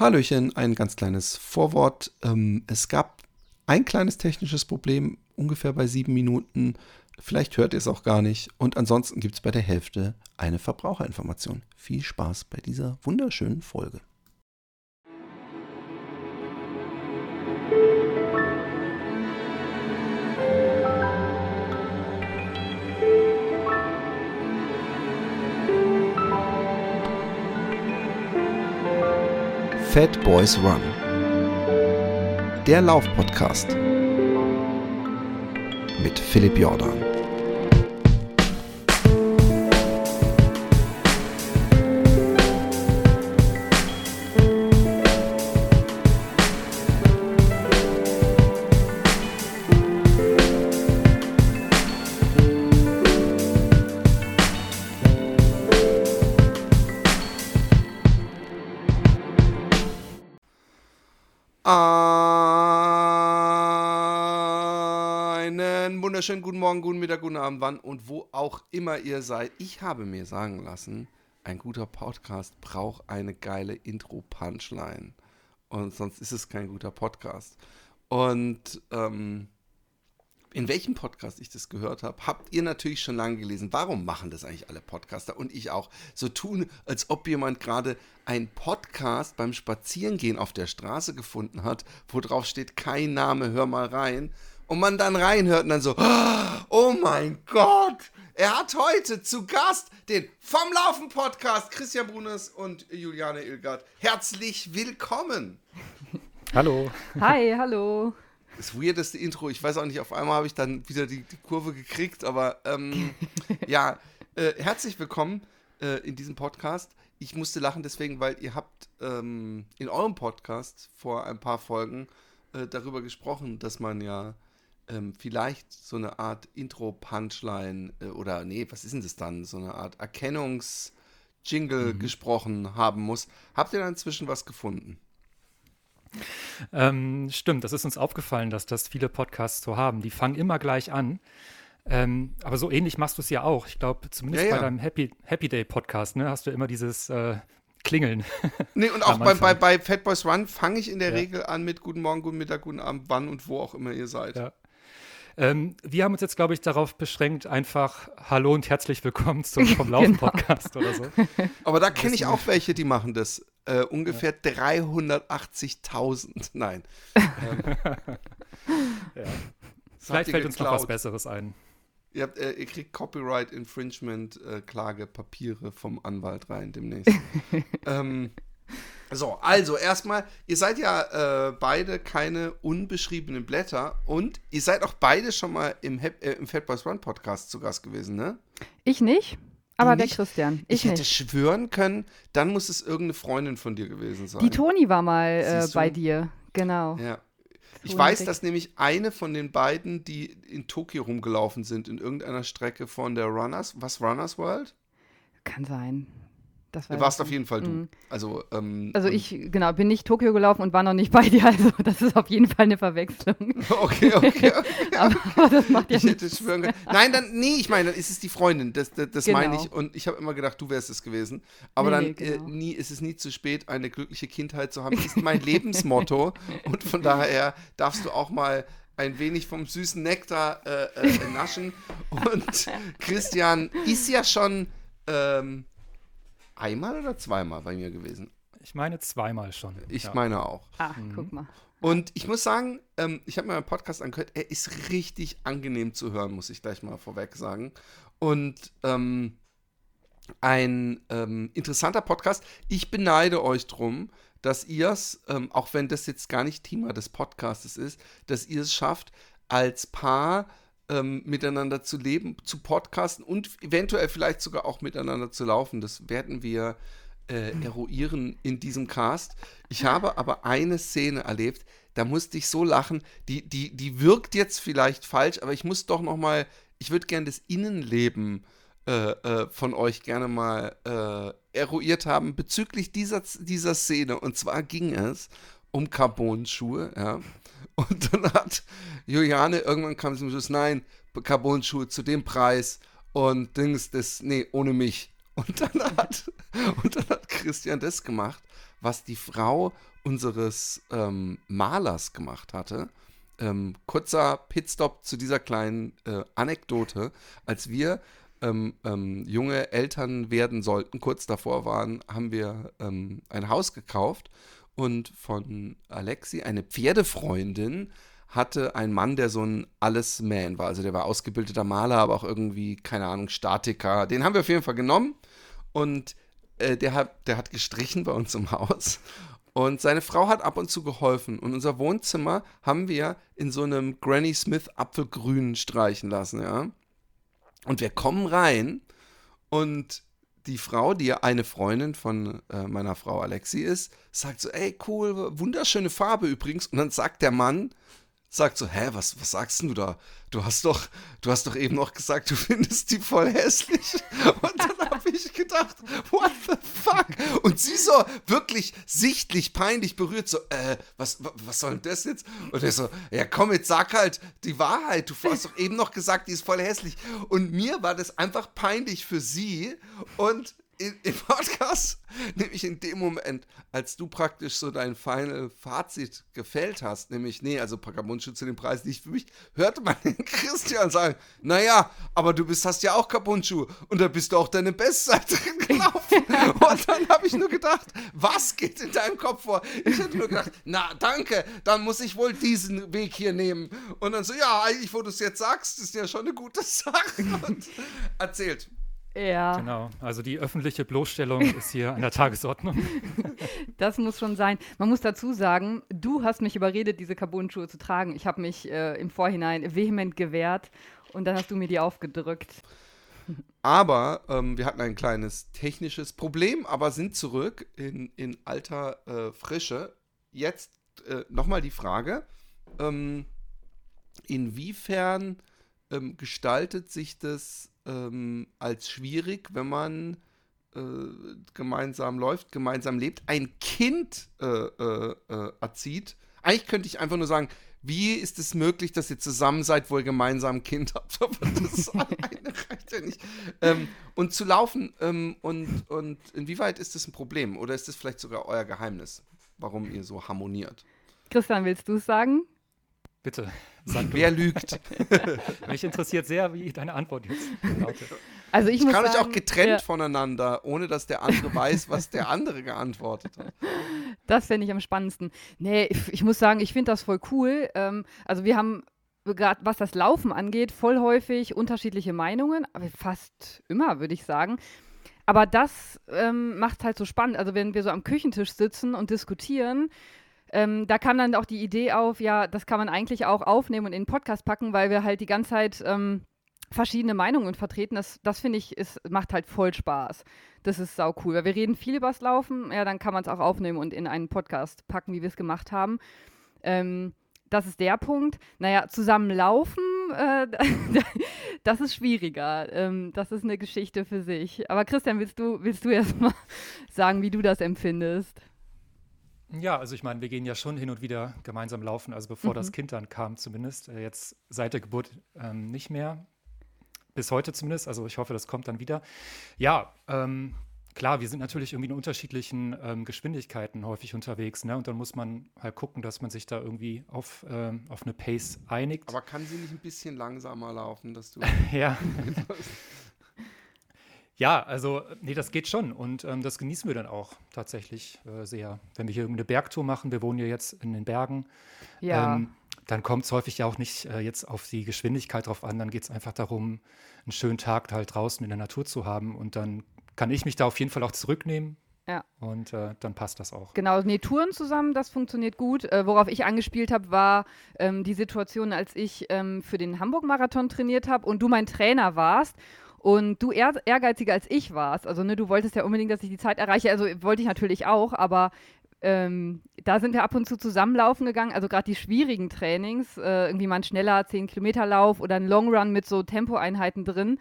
Hallöchen, ein ganz kleines Vorwort. Ähm, es gab ein kleines technisches Problem, ungefähr bei sieben Minuten. Vielleicht hört ihr es auch gar nicht. Und ansonsten gibt es bei der Hälfte eine Verbraucherinformation. Viel Spaß bei dieser wunderschönen Folge. Fat Boys Run. Der Laufpodcast mit Philipp Jordan. Wunderschönen guten Morgen, guten Mittag, guten Abend, wann und wo auch immer ihr seid. Ich habe mir sagen lassen, ein guter Podcast braucht eine geile Intro-Punchline. Und sonst ist es kein guter Podcast. Und ähm, in welchem Podcast ich das gehört habe, habt ihr natürlich schon lange gelesen. Warum machen das eigentlich alle Podcaster und ich auch? So tun, als ob jemand gerade einen Podcast beim Spazierengehen auf der Straße gefunden hat, wo drauf steht, kein Name, hör mal rein. Und man dann reinhört und dann so, oh mein Gott, er hat heute zu Gast den Vom Laufen Podcast Christian Brunes und Juliane Ilgard. Herzlich willkommen. Hallo. Hi, hallo. Das weirdeste Intro. Ich weiß auch nicht, auf einmal habe ich dann wieder die, die Kurve gekriegt, aber ähm, ja, äh, herzlich willkommen äh, in diesem Podcast. Ich musste lachen deswegen, weil ihr habt ähm, in eurem Podcast vor ein paar Folgen äh, darüber gesprochen, dass man ja ähm, vielleicht so eine Art Intro-Punchline äh, oder nee, was ist denn das dann? So eine Art Erkennungs-Jingle mhm. gesprochen haben muss. Habt ihr da inzwischen was gefunden? Ähm, stimmt, das ist uns aufgefallen, dass das viele Podcasts so haben. Die fangen immer gleich an. Ähm, aber so ähnlich machst du es ja auch. Ich glaube, zumindest ja, ja. bei deinem Happy, Happy Day Podcast, ne, hast du immer dieses äh, Klingeln. Nee, und auch bei, bei, bei Fat Boys Run fange ich in der ja. Regel an mit Guten Morgen, Guten Mittag, Guten Abend, wann und wo auch immer ihr seid. Ja. Ähm, wir haben uns jetzt, glaube ich, darauf beschränkt, einfach Hallo und herzlich willkommen zum Vom Laufen genau. Podcast genau. oder so. Aber da kenne ich auch welche, die machen das. Äh, ungefähr ja. 380.000. Nein. ähm, ja. Vielleicht fällt uns noch was Besseres ein. Ihr, habt, äh, ihr kriegt Copyright Infringement äh, Klagepapiere vom Anwalt rein demnächst. ähm, so, also erstmal, ihr seid ja äh, beide keine unbeschriebenen Blätter und ihr seid auch beide schon mal im, äh, im Fat Boys Run Podcast zu Gast gewesen, ne? Ich nicht, aber der Christian. Ich, ich hätte nicht. schwören können, dann muss es irgendeine Freundin von dir gewesen sein. Die Toni war mal äh, bei dir, genau. Ja. Ich weiß, dass nämlich eine von den beiden, die in Tokio rumgelaufen sind, in irgendeiner Strecke von der Runners, was Runners World? Kann sein. Das war du warst auf jeden Fall du. Mhm. Also, ähm, also ich, genau, bin nicht Tokio gelaufen und war noch nicht bei dir, also das ist auf jeden Fall eine Verwechslung. Okay, okay, okay. aber, aber, das macht ja ich hätte schwören können. Nein, dann, nee, ich meine, dann ist es die Freundin, das, das, das genau. meine ich. Und ich habe immer gedacht, du wärst es gewesen. Aber nee, dann nee, genau. äh, nie, ist es nie zu spät, eine glückliche Kindheit zu haben. Das ist mein Lebensmotto. und von daher darfst du auch mal ein wenig vom süßen Nektar äh, äh, naschen. Und Christian ist ja schon... Ähm, einmal oder zweimal bei mir gewesen? Ich meine zweimal schon. Ich ja. meine auch. Ach, mhm. guck mal. Und ich muss sagen, ähm, ich habe mir meinen Podcast angehört, er ist richtig angenehm zu hören, muss ich gleich mal vorweg sagen. Und ähm, ein ähm, interessanter Podcast. Ich beneide euch drum, dass ihr es, ähm, auch wenn das jetzt gar nicht Thema des Podcastes ist, dass ihr es schafft, als Paar ähm, miteinander zu leben, zu podcasten und eventuell vielleicht sogar auch miteinander zu laufen. Das werden wir äh, eruieren in diesem Cast. Ich habe aber eine Szene erlebt, da musste ich so lachen. Die, die, die wirkt jetzt vielleicht falsch, aber ich muss doch noch mal, ich würde gerne das Innenleben äh, äh, von euch gerne mal äh, eruiert haben bezüglich dieser, dieser Szene. Und zwar ging es um Carbon-Schuhe, ja. Und dann hat Juliane, irgendwann kam zum Schluss, nein, Carbon-Schuhe zu dem Preis und Dings, das, nee, ohne mich. Und dann hat, und dann hat Christian das gemacht, was die Frau unseres ähm, Malers gemacht hatte. Ähm, kurzer Pitstop zu dieser kleinen äh, Anekdote. Als wir ähm, ähm, junge Eltern werden sollten, kurz davor waren, haben wir ähm, ein Haus gekauft und von Alexi, eine Pferdefreundin, hatte ein Mann, der so ein Alles-Man war. Also der war ausgebildeter Maler, aber auch irgendwie, keine Ahnung, Statiker. Den haben wir auf jeden Fall genommen und äh, der, hat, der hat gestrichen bei uns im Haus. Und seine Frau hat ab und zu geholfen. Und unser Wohnzimmer haben wir in so einem Granny Smith Apfelgrün streichen lassen, ja. Und wir kommen rein und die Frau, die ja eine Freundin von äh, meiner Frau Alexi ist, sagt so, ey, cool, wunderschöne Farbe übrigens. Und dann sagt der Mann, sagt so, hä, was, was sagst du da? Du hast doch, du hast doch eben noch gesagt, du findest die voll hässlich. Und dann habe ich gedacht, what the fuck? Und sie so wirklich sichtlich peinlich berührt, so, äh, was, was soll denn das jetzt? Und er so, ja komm, jetzt sag halt die Wahrheit. Du hast doch eben noch gesagt, die ist voll hässlich. Und mir war das einfach peinlich für sie. Und im Podcast, nämlich in dem Moment, als du praktisch so dein Final Fazit gefällt hast, nämlich, nee, also Pakamundschuh zu dem Preis nicht für mich, hörte man den Christian sagen, naja, aber du bist, hast ja auch Kabunschuh und da bist du auch deine Bestzeit drin gelaufen. und dann habe ich nur gedacht, was geht in deinem Kopf vor? Ich hätte nur gedacht, na, danke, dann muss ich wohl diesen Weg hier nehmen. Und dann so, ja, eigentlich, wo du es jetzt sagst, ist ja schon eine gute Sache. Und erzählt. Ja. Genau. Also die öffentliche Bloßstellung ist hier an der Tagesordnung. Das muss schon sein. Man muss dazu sagen, du hast mich überredet, diese Carbon-Schuhe zu tragen. Ich habe mich äh, im Vorhinein vehement gewehrt und dann hast du mir die aufgedrückt. Aber ähm, wir hatten ein kleines technisches Problem, aber sind zurück in, in alter äh, Frische. Jetzt äh, nochmal die Frage, ähm, inwiefern ähm, gestaltet sich das ähm, als schwierig, wenn man äh, gemeinsam läuft, gemeinsam lebt, ein Kind äh, äh, äh, erzieht. Eigentlich könnte ich einfach nur sagen, wie ist es möglich, dass ihr zusammen seid, wo ihr gemeinsam ein Kind habt? Aber das alleine reicht ja nicht. Ähm, und zu laufen, ähm, und, und inwieweit ist das ein Problem? Oder ist das vielleicht sogar euer Geheimnis, warum ihr so harmoniert? Christian, willst du es sagen? Bitte. Wer lügt? Mich interessiert sehr, wie deine Antwort jetzt lautet. Also ich, ich kann euch auch getrennt ja. voneinander, ohne dass der andere weiß, was der andere geantwortet hat. Das fände ich am spannendsten. Nee, ich, ich muss sagen, ich finde das voll cool. Ähm, also wir haben gerade was das Laufen angeht, voll häufig unterschiedliche Meinungen, aber fast immer, würde ich sagen. Aber das ähm, macht es halt so spannend. Also wenn wir so am Küchentisch sitzen und diskutieren, ähm, da kam dann auch die Idee auf, ja, das kann man eigentlich auch aufnehmen und in den Podcast packen, weil wir halt die ganze Zeit ähm, verschiedene Meinungen vertreten. Das, das finde ich, ist, macht halt voll Spaß. Das ist sau cool. Weil wir reden viel übers Laufen, ja, dann kann man es auch aufnehmen und in einen Podcast packen, wie wir es gemacht haben. Ähm, das ist der Punkt. Naja, zusammen laufen, äh, das ist schwieriger. Ähm, das ist eine Geschichte für sich. Aber Christian, willst du, willst du erst mal sagen, wie du das empfindest? Ja, also ich meine, wir gehen ja schon hin und wieder gemeinsam laufen, also bevor mhm. das Kind dann kam zumindest. Äh, jetzt seit der Geburt ähm, nicht mehr. Bis heute zumindest. Also ich hoffe, das kommt dann wieder. Ja, ähm, klar, wir sind natürlich irgendwie in unterschiedlichen ähm, Geschwindigkeiten häufig unterwegs. Ne? Und dann muss man halt gucken, dass man sich da irgendwie auf, ähm, auf eine Pace einigt. Aber kann sie nicht ein bisschen langsamer laufen, dass du. ja. Ja, also, nee, das geht schon. Und ähm, das genießen wir dann auch tatsächlich äh, sehr. Wenn wir hier irgendeine Bergtour machen, wir wohnen ja jetzt in den Bergen, ja. ähm, dann kommt es häufig ja auch nicht äh, jetzt auf die Geschwindigkeit drauf an. Dann geht es einfach darum, einen schönen Tag halt draußen in der Natur zu haben. Und dann kann ich mich da auf jeden Fall auch zurücknehmen. Ja. Und äh, dann passt das auch. Genau, nee, Touren zusammen, das funktioniert gut. Äh, worauf ich angespielt habe, war ähm, die Situation, als ich ähm, für den Hamburg-Marathon trainiert habe und du mein Trainer warst und du eher ehrgeiziger als ich warst. Also, ne, du wolltest ja unbedingt, dass ich die Zeit erreiche. Also, wollte ich natürlich auch, aber ähm, da sind wir ab und zu zusammenlaufen gegangen. Also, gerade die schwierigen Trainings, äh, irgendwie mal ein schneller 10-Kilometer-Lauf oder ein Long Run mit so Tempoeinheiten drin.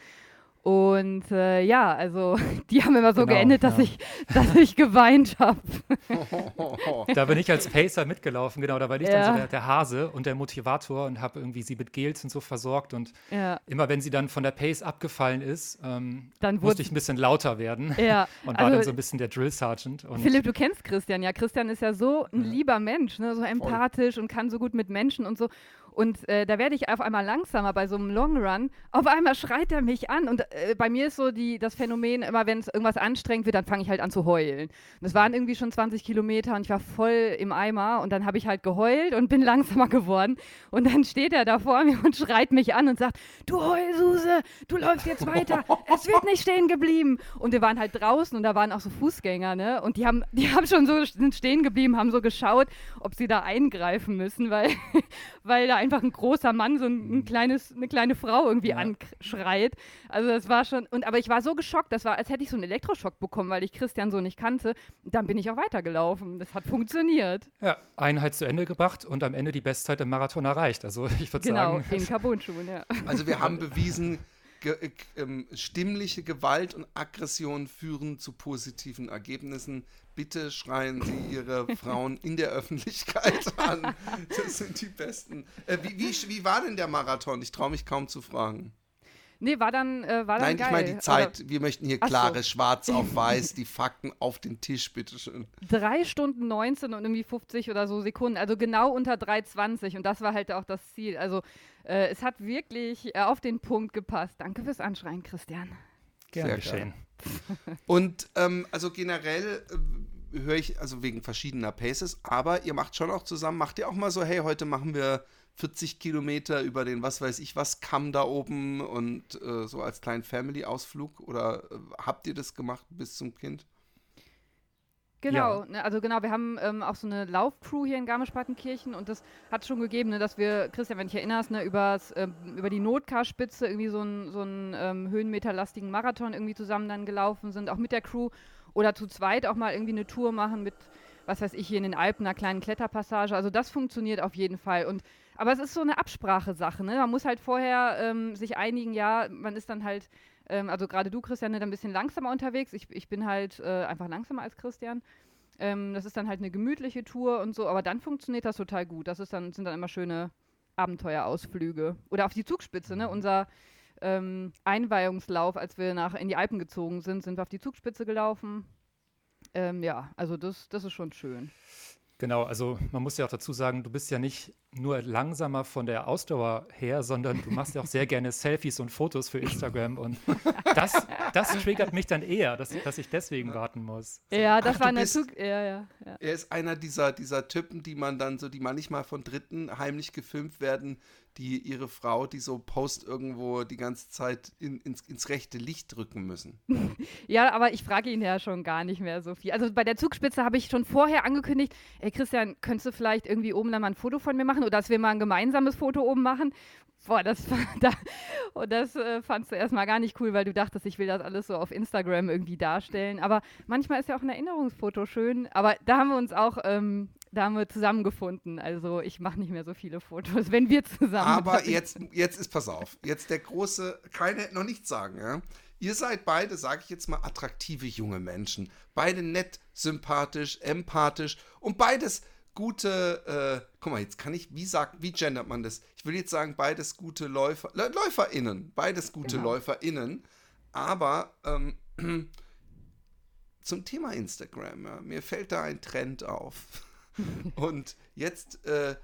Und äh, ja, also die haben immer so genau, geendet, dass, ja. ich, dass ich geweint habe. da bin ich als Pacer mitgelaufen, genau. Da war ich ja. dann so der, der, Hase und der Motivator und habe irgendwie sie mit Gels und so versorgt. Und ja. immer wenn sie dann von der Pace abgefallen ist, ähm, dann musste ich ein bisschen lauter werden ja. und war also, dann so ein bisschen der Drill Sergeant. Und Philipp, du kennst Christian ja. Christian ist ja so ein lieber Mensch, ne? so empathisch Voll. und kann so gut mit Menschen und so. Und äh, da werde ich auf einmal langsamer bei so einem Long Run. Auf einmal schreit er mich an. Und äh, bei mir ist so die, das Phänomen, immer wenn es irgendwas anstrengend wird, dann fange ich halt an zu heulen. Und es waren irgendwie schon 20 Kilometer und ich war voll im Eimer. Und dann habe ich halt geheult und bin langsamer geworden. Und dann steht er da vor mir und schreit mich an und sagt: Du Heulsuse, du läufst jetzt weiter. es wird nicht stehen geblieben. Und wir waren halt draußen und da waren auch so Fußgänger, ne? Und die haben, die haben schon so sind stehen geblieben, haben so geschaut, ob sie da eingreifen müssen, weil, weil da einfach ein großer Mann so ein, ein mhm. kleines, eine kleine Frau irgendwie ja. anschreit. Also das war schon, und aber ich war so geschockt, das war, als hätte ich so einen Elektroschock bekommen, weil ich Christian so nicht kannte. Dann bin ich auch weitergelaufen. Das hat funktioniert. Ja, Einheit zu Ende gebracht und am Ende die Bestzeit im Marathon erreicht. Also ich würde genau, sagen. Genau, in Carbon-Schuhen, ja. Also wir haben bewiesen, Ge äh, ähm, stimmliche Gewalt und Aggression führen zu positiven Ergebnissen. Bitte schreien Sie Ihre Frauen in der Öffentlichkeit an. Das sind die Besten. Äh, wie, wie, wie war denn der Marathon? Ich traue mich kaum zu fragen. Nee, war dann, äh, war dann Nein, geil. ich meine die Zeit. Oder? Wir möchten hier klare, so. schwarz auf weiß, die Fakten auf den Tisch, bitteschön. Drei Stunden 19 und irgendwie 50 oder so Sekunden, also genau unter 3,20 und das war halt auch das Ziel. Also äh, es hat wirklich äh, auf den Punkt gepasst. Danke fürs Anschreien, Christian. Gerne geschehen. Und ähm, also generell äh, höre ich, also wegen verschiedener Paces, aber ihr macht schon auch zusammen, macht ihr auch mal so, hey, heute machen wir 40 Kilometer über den, was weiß ich, was Kamm da oben und äh, so als kleinen Family-Ausflug oder äh, habt ihr das gemacht bis zum Kind? Genau, ja. ne, also genau, wir haben ähm, auch so eine Laufcrew hier in Garmisch-Partenkirchen und das hat schon gegeben, ne, dass wir, Christian, wenn ich erinnerst, ne, übers, äh, über die Notkarspitze irgendwie so einen so ähm, höhenmeterlastigen Marathon irgendwie zusammen dann gelaufen sind, auch mit der Crew oder zu zweit auch mal irgendwie eine Tour machen mit, was weiß ich, hier in den Alpen, einer kleinen Kletterpassage. Also das funktioniert auf jeden Fall. Und aber es ist so eine Absprachesache, ne? Man muss halt vorher ähm, sich einigen, ja, man ist dann halt ähm, also gerade du, Christian, ne, ein bisschen langsamer unterwegs. Ich, ich bin halt äh, einfach langsamer als Christian. Ähm, das ist dann halt eine gemütliche Tour und so, aber dann funktioniert das total gut. Das ist dann, sind dann immer schöne Abenteuerausflüge. Oder auf die Zugspitze, ne? Unser ähm, Einweihungslauf, als wir nach in die Alpen gezogen sind, sind wir auf die Zugspitze gelaufen. Ähm, ja, also das, das ist schon schön. Genau, also man muss ja auch dazu sagen, du bist ja nicht nur langsamer von der Ausdauer her, sondern du machst ja auch sehr gerne Selfies und Fotos für Instagram und das, das triggert mich dann eher, dass, dass ich deswegen warten muss. So. Ja, das Ach, war eine Zug. Ja, ja, ja. Er ist einer dieser, dieser Typen, die man dann so, die manchmal von Dritten heimlich gefilmt werden, die ihre Frau, die so Post irgendwo die ganze Zeit in, ins, ins rechte Licht drücken müssen. ja, aber ich frage ihn ja schon gar nicht mehr so viel. Also bei der Zugspitze habe ich schon vorher angekündigt, ey Christian, könntest du vielleicht irgendwie oben dann mal ein Foto von mir machen oder dass wir mal ein gemeinsames Foto oben machen? Boah, das, da, und das äh, fandst du erstmal gar nicht cool, weil du dachtest, ich will das alles so auf Instagram irgendwie darstellen. Aber manchmal ist ja auch ein Erinnerungsfoto schön. Aber da haben wir uns auch ähm, da haben wir zusammengefunden. Also ich mache nicht mehr so viele Fotos, wenn wir zusammen. Aber jetzt, jetzt ist, pass auf, jetzt der große, keine, noch nichts sagen, ja. Ihr seid beide, sage ich jetzt mal, attraktive junge Menschen. Beide nett, sympathisch, empathisch und beides gute, äh, guck mal, jetzt kann ich, wie sagt, wie gendert man das? Ich will jetzt sagen, beides gute Läufer, LäuferInnen, beides gute genau. LäuferInnen, aber ähm, zum Thema Instagram, ja, mir fällt da ein Trend auf. Und jetzt äh,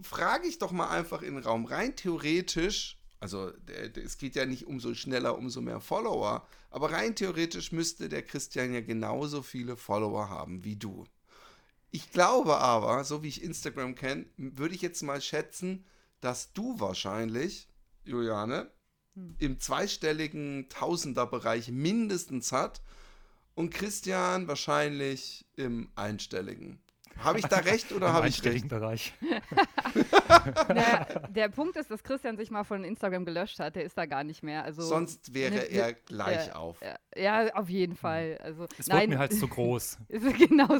frage ich doch mal einfach in den Raum. Rein theoretisch, also es geht ja nicht umso schneller, umso mehr Follower, aber rein theoretisch müsste der Christian ja genauso viele Follower haben wie du. Ich glaube aber, so wie ich Instagram kenne, würde ich jetzt mal schätzen, dass du wahrscheinlich, Juliane, hm. im zweistelligen Tausenderbereich mindestens hat und Christian wahrscheinlich im einstelligen. Habe ich da recht oder habe ich recht? Bereich. der, der, Punkt ist, dass Christian sich mal von Instagram gelöscht hat. Der ist da gar nicht mehr. Also, Sonst wäre ne, er gleich äh, auf. Ja, auf jeden Fall. Also, es nein, wird mir halt zu groß. genau.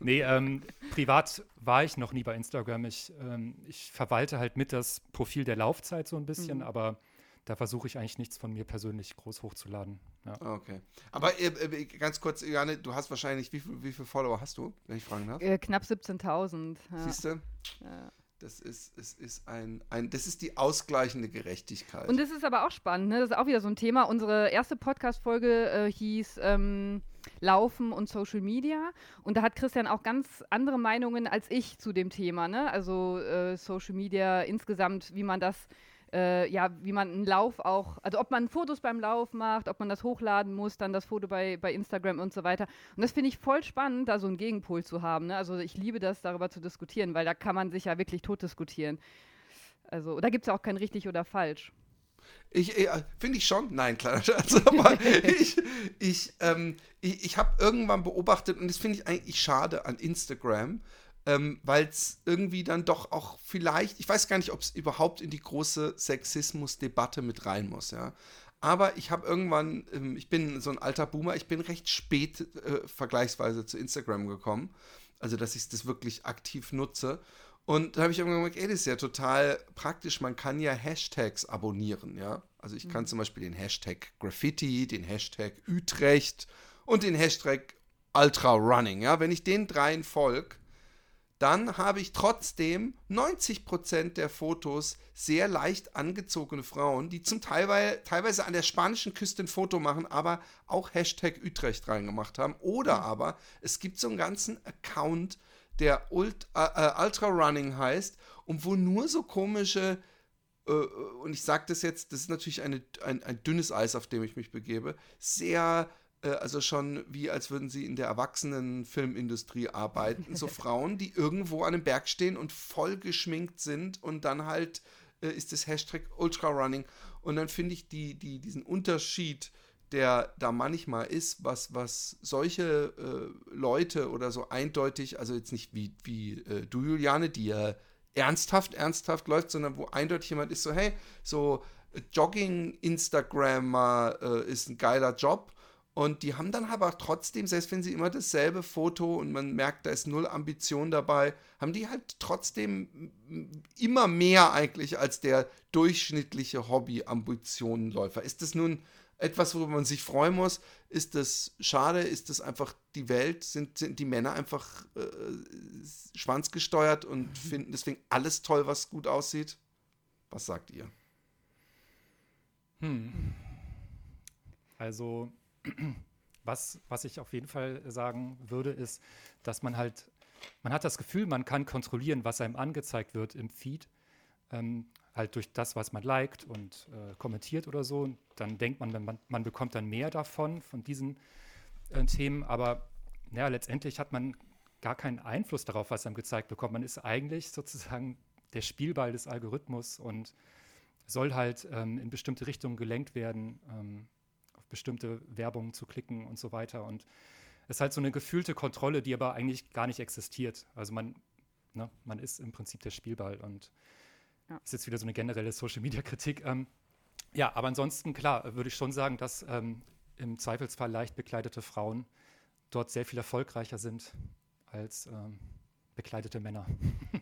nee, ähm, privat war ich noch nie bei Instagram. Ich, ähm, ich verwalte halt mit das Profil der Laufzeit so ein bisschen, mhm. aber da versuche ich eigentlich nichts von mir persönlich groß hochzuladen. Ja. Okay. Aber äh, äh ganz kurz, Janne, du hast wahrscheinlich, wie, viel, wie viele Follower hast du, wenn ich fragen darf? Äh, knapp 17.000. Ja. Siehst du? Ja. Das ist, es ist ein, ein, das ist die ausgleichende Gerechtigkeit. Und das ist aber auch spannend, ne? Das ist auch wieder so ein Thema. Unsere erste Podcast-Folge äh, hieß ähm, Laufen und Social Media. Und da hat Christian auch ganz andere Meinungen als ich zu dem Thema, ne? Also äh, Social Media insgesamt, wie man das äh, ja, wie man einen Lauf auch, also ob man Fotos beim Lauf macht, ob man das hochladen muss, dann das Foto bei, bei Instagram und so weiter. Und das finde ich voll spannend, da so einen Gegenpol zu haben. Ne? Also ich liebe das, darüber zu diskutieren, weil da kann man sich ja wirklich tot diskutieren. Also da gibt es ja auch kein richtig oder falsch. Ich, äh, finde ich schon. Nein, kleiner Scherz. Aber ich, ich, ähm, ich, ich habe irgendwann beobachtet, und das finde ich eigentlich schade an Instagram, ähm, weil es irgendwie dann doch auch vielleicht, ich weiß gar nicht, ob es überhaupt in die große Sexismus-Debatte mit rein muss, ja. Aber ich habe irgendwann, ähm, ich bin so ein alter Boomer, ich bin recht spät äh, vergleichsweise zu Instagram gekommen. Also, dass ich das wirklich aktiv nutze. Und da habe ich irgendwann gedacht, ey, das ist ja total praktisch. Man kann ja Hashtags abonnieren, ja. Also ich kann mhm. zum Beispiel den Hashtag Graffiti, den Hashtag Utrecht und den Hashtag Ultra Running, ja. Wenn ich den dreien folge, dann habe ich trotzdem 90% der Fotos sehr leicht angezogene Frauen, die zum Teil teilweise an der spanischen Küste ein Foto machen, aber auch Hashtag Utrecht reingemacht haben. Oder mhm. aber es gibt so einen ganzen Account, der Ult äh, äh Ultra Running heißt und wo nur so komische, äh, und ich sage das jetzt, das ist natürlich eine, ein, ein dünnes Eis, auf dem ich mich begebe, sehr äh, also schon wie als würden sie in der Erwachsenenfilmindustrie arbeiten. So Frauen, die irgendwo an einem Berg stehen und voll geschminkt sind und dann halt äh, ist das Hashtag Ultra Running. Und dann finde ich die, die, diesen Unterschied, der da manchmal ist, was, was solche äh, Leute oder so eindeutig, also jetzt nicht wie, wie äh, du, Juliane, die ja ernsthaft, ernsthaft läuft, sondern wo eindeutig jemand ist, so, hey, so Jogging-Instagrammer äh, ist ein geiler Job und die haben dann aber trotzdem, selbst wenn sie immer dasselbe Foto und man merkt, da ist null Ambition dabei, haben die halt trotzdem immer mehr eigentlich als der durchschnittliche Hobby-Ambitionenläufer. Ist das nun etwas, worüber man sich freuen muss? Ist das schade? Ist das einfach die Welt? Sind, sind die Männer einfach äh, schwanzgesteuert und mhm. finden deswegen alles toll, was gut aussieht? Was sagt ihr? Hm. Also was, was ich auf jeden Fall sagen würde, ist, dass man halt, man hat das Gefühl, man kann kontrollieren, was einem angezeigt wird im Feed. Ähm, halt durch das, was man liked und äh, kommentiert oder so. Und dann denkt man, man, man bekommt dann mehr davon, von diesen äh, Themen. Aber ja, letztendlich hat man gar keinen Einfluss darauf, was einem gezeigt bekommt. Man ist eigentlich sozusagen der Spielball des Algorithmus und soll halt ähm, in bestimmte Richtungen gelenkt werden. Ähm, bestimmte Werbung zu klicken und so weiter. Und es ist halt so eine gefühlte Kontrolle, die aber eigentlich gar nicht existiert. Also man, ne, man ist im Prinzip der Spielball und ja. ist jetzt wieder so eine generelle Social-Media-Kritik. Ähm, ja, aber ansonsten, klar, würde ich schon sagen, dass ähm, im Zweifelsfall leicht bekleidete Frauen dort sehr viel erfolgreicher sind als ähm, bekleidete Männer.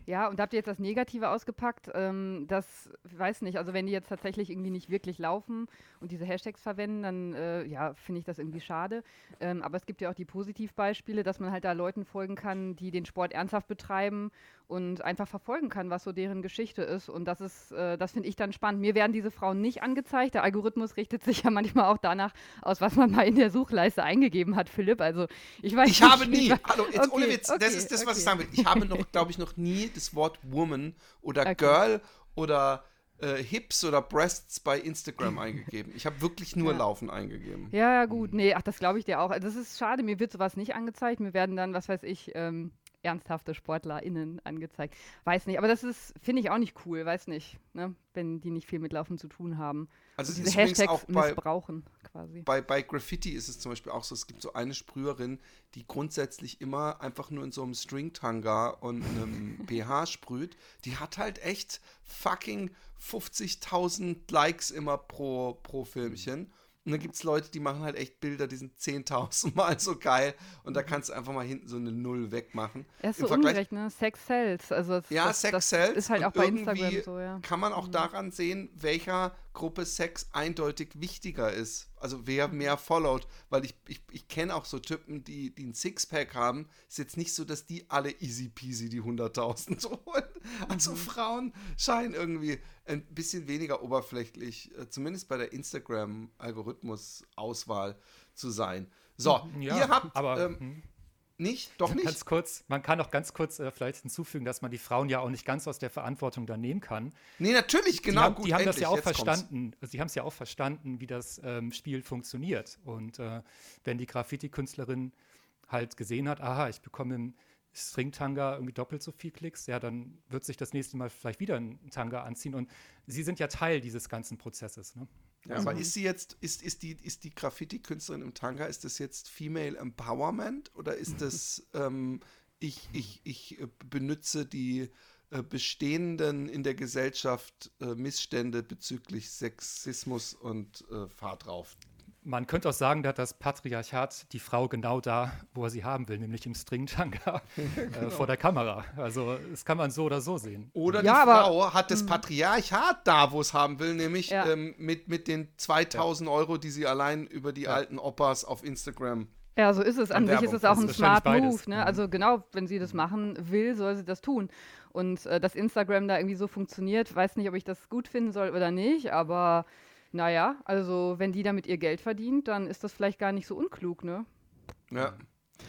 Ja, und habt ihr jetzt das Negative ausgepackt? Ähm, das, weiß nicht, also wenn die jetzt tatsächlich irgendwie nicht wirklich laufen und diese Hashtags verwenden, dann äh, ja, finde ich das irgendwie schade. Ähm, aber es gibt ja auch die Positivbeispiele, dass man halt da Leuten folgen kann, die den Sport ernsthaft betreiben und einfach verfolgen kann, was so deren Geschichte ist. Und das ist, äh, das finde ich dann spannend. Mir werden diese Frauen nicht angezeigt. Der Algorithmus richtet sich ja manchmal auch danach aus, was man mal in der Suchleiste eingegeben hat, Philipp. Also ich weiß Ich nicht, habe nie, hallo, jetzt okay, ohne Witz, okay, das ist das, was okay. ich sagen will. Ich habe noch, glaube ich, noch nie das Wort Woman oder okay. Girl oder äh, Hips oder Breasts bei Instagram eingegeben. Ich habe wirklich nur ja. Laufen eingegeben. Ja, ja, gut. Nee, ach, das glaube ich dir auch. Das ist schade, mir wird sowas nicht angezeigt. Mir werden dann, was weiß ich, ähm, ernsthafte SportlerInnen angezeigt. Weiß nicht, aber das ist, finde ich auch nicht cool, weiß nicht, ne? wenn die nicht viel mit Laufen zu tun haben. Also diese Hashtags auch bei, missbrauchen quasi. Bei, bei Graffiti ist es zum Beispiel auch so, es gibt so eine Sprüherin, die grundsätzlich immer einfach nur in so einem String-Tanga und einem BH sprüht. Die hat halt echt fucking 50.000 Likes immer pro, pro Filmchen. Und dann gibt es Leute, die machen halt echt Bilder, die sind 10.000 Mal so geil. Und da kannst du einfach mal hinten so eine Null wegmachen. Er ist so ungerecht, ne? Sex sells. Also das, ja, das, Sex das sells. ist halt auch bei Instagram so, ja. Kann man auch mhm. daran sehen, welcher Gruppe Sex eindeutig wichtiger ist. Also wer mhm. mehr followt. Weil ich, ich, ich kenne auch so Typen, die, die ein Sixpack haben. Ist jetzt nicht so, dass die alle easy peasy die 100.000 so holen. Also mhm. Frauen scheinen irgendwie ein bisschen weniger oberflächlich, äh, zumindest bei der Instagram-Algorithmus-Auswahl zu sein. So, mhm, ja, ihr habt aber, ähm, hm. nicht, doch nicht. Ganz kurz, man kann auch ganz kurz äh, vielleicht hinzufügen, dass man die Frauen ja auch nicht ganz aus der Verantwortung da nehmen kann. Nee, natürlich, genau. Die haben, gut, die haben endlich, das ja auch verstanden. Sie haben es ja auch verstanden, wie das ähm, Spiel funktioniert. Und äh, wenn die Graffiti-Künstlerin halt gesehen hat, aha, ich bekomme im String-Tanga irgendwie doppelt so viel Klicks, ja, dann wird sich das nächste Mal vielleicht wieder ein Tanga anziehen. Und sie sind ja Teil dieses ganzen Prozesses. Ne? Ja, aber ist sie jetzt, ist, ist die, ist die Graffiti-Künstlerin im Tanga, ist das jetzt Female Empowerment oder ist das, ähm, ich, ich, ich äh, benutze die äh, bestehenden in der Gesellschaft äh, Missstände bezüglich Sexismus und äh, fahr drauf? Man könnte auch sagen, dass das Patriarchat die Frau genau da, wo er sie haben will, nämlich im Stringtanga genau. äh, vor der Kamera. Also das kann man so oder so sehen. Oder ja, die Frau hat das hm. Patriarchat da, wo es haben will, nämlich ja. ähm, mit, mit den 2000 ja. Euro, die sie allein über die alten Opas auf Instagram ja, so ist es. An sich ist es auch ein smart Move. Ne? Mhm. Also genau, wenn sie das machen will, soll sie das tun. Und äh, dass Instagram da irgendwie so funktioniert, weiß nicht, ob ich das gut finden soll oder nicht, aber naja, also wenn die damit ihr Geld verdient, dann ist das vielleicht gar nicht so unklug, ne? Ja.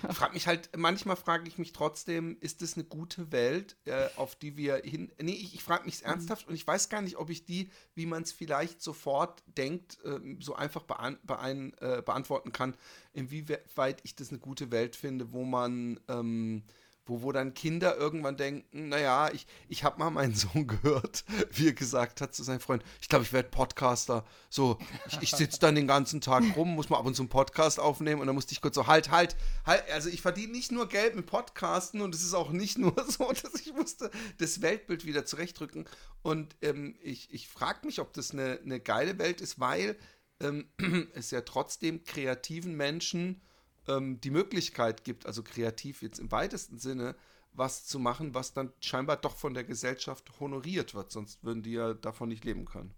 Ich frage mich halt, manchmal frage ich mich trotzdem, ist das eine gute Welt, äh, auf die wir hin. Nee, ich, ich frage mich mhm. ernsthaft und ich weiß gar nicht, ob ich die, wie man es vielleicht sofort denkt, äh, so einfach bean bean äh, beantworten kann, inwieweit ich das eine gute Welt finde, wo man. Ähm, wo, wo dann Kinder irgendwann denken, naja, ich, ich habe mal meinen Sohn gehört, wie er gesagt hat zu seinem Freund, ich glaube, ich werde Podcaster. So, ich, ich sitze dann den ganzen Tag rum, muss mal ab und zu einen Podcast aufnehmen und dann musste ich kurz so, halt, halt, halt, also ich verdiene nicht nur Geld mit Podcasten und es ist auch nicht nur so, dass ich musste das Weltbild wieder zurechtdrücken. Und ähm, ich, ich frage mich, ob das eine, eine geile Welt ist, weil ähm, es ja trotzdem kreativen Menschen ähm, die Möglichkeit gibt, also kreativ jetzt im weitesten Sinne, was zu machen, was dann scheinbar doch von der Gesellschaft honoriert wird, sonst würden die ja davon nicht leben können.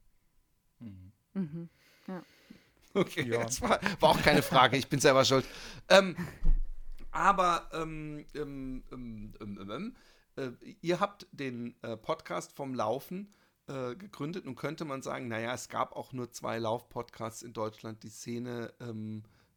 Mhm. Mhm. Ja. Okay, ja. das war, war, auch keine Frage, ich bin selber schuld. Ähm, aber ähm, ähm, ähm, ähm äh, ihr habt den äh, Podcast vom Laufen äh, gegründet. Nun könnte man sagen, naja, es gab auch nur zwei Lauf-Podcasts in Deutschland. Die Szene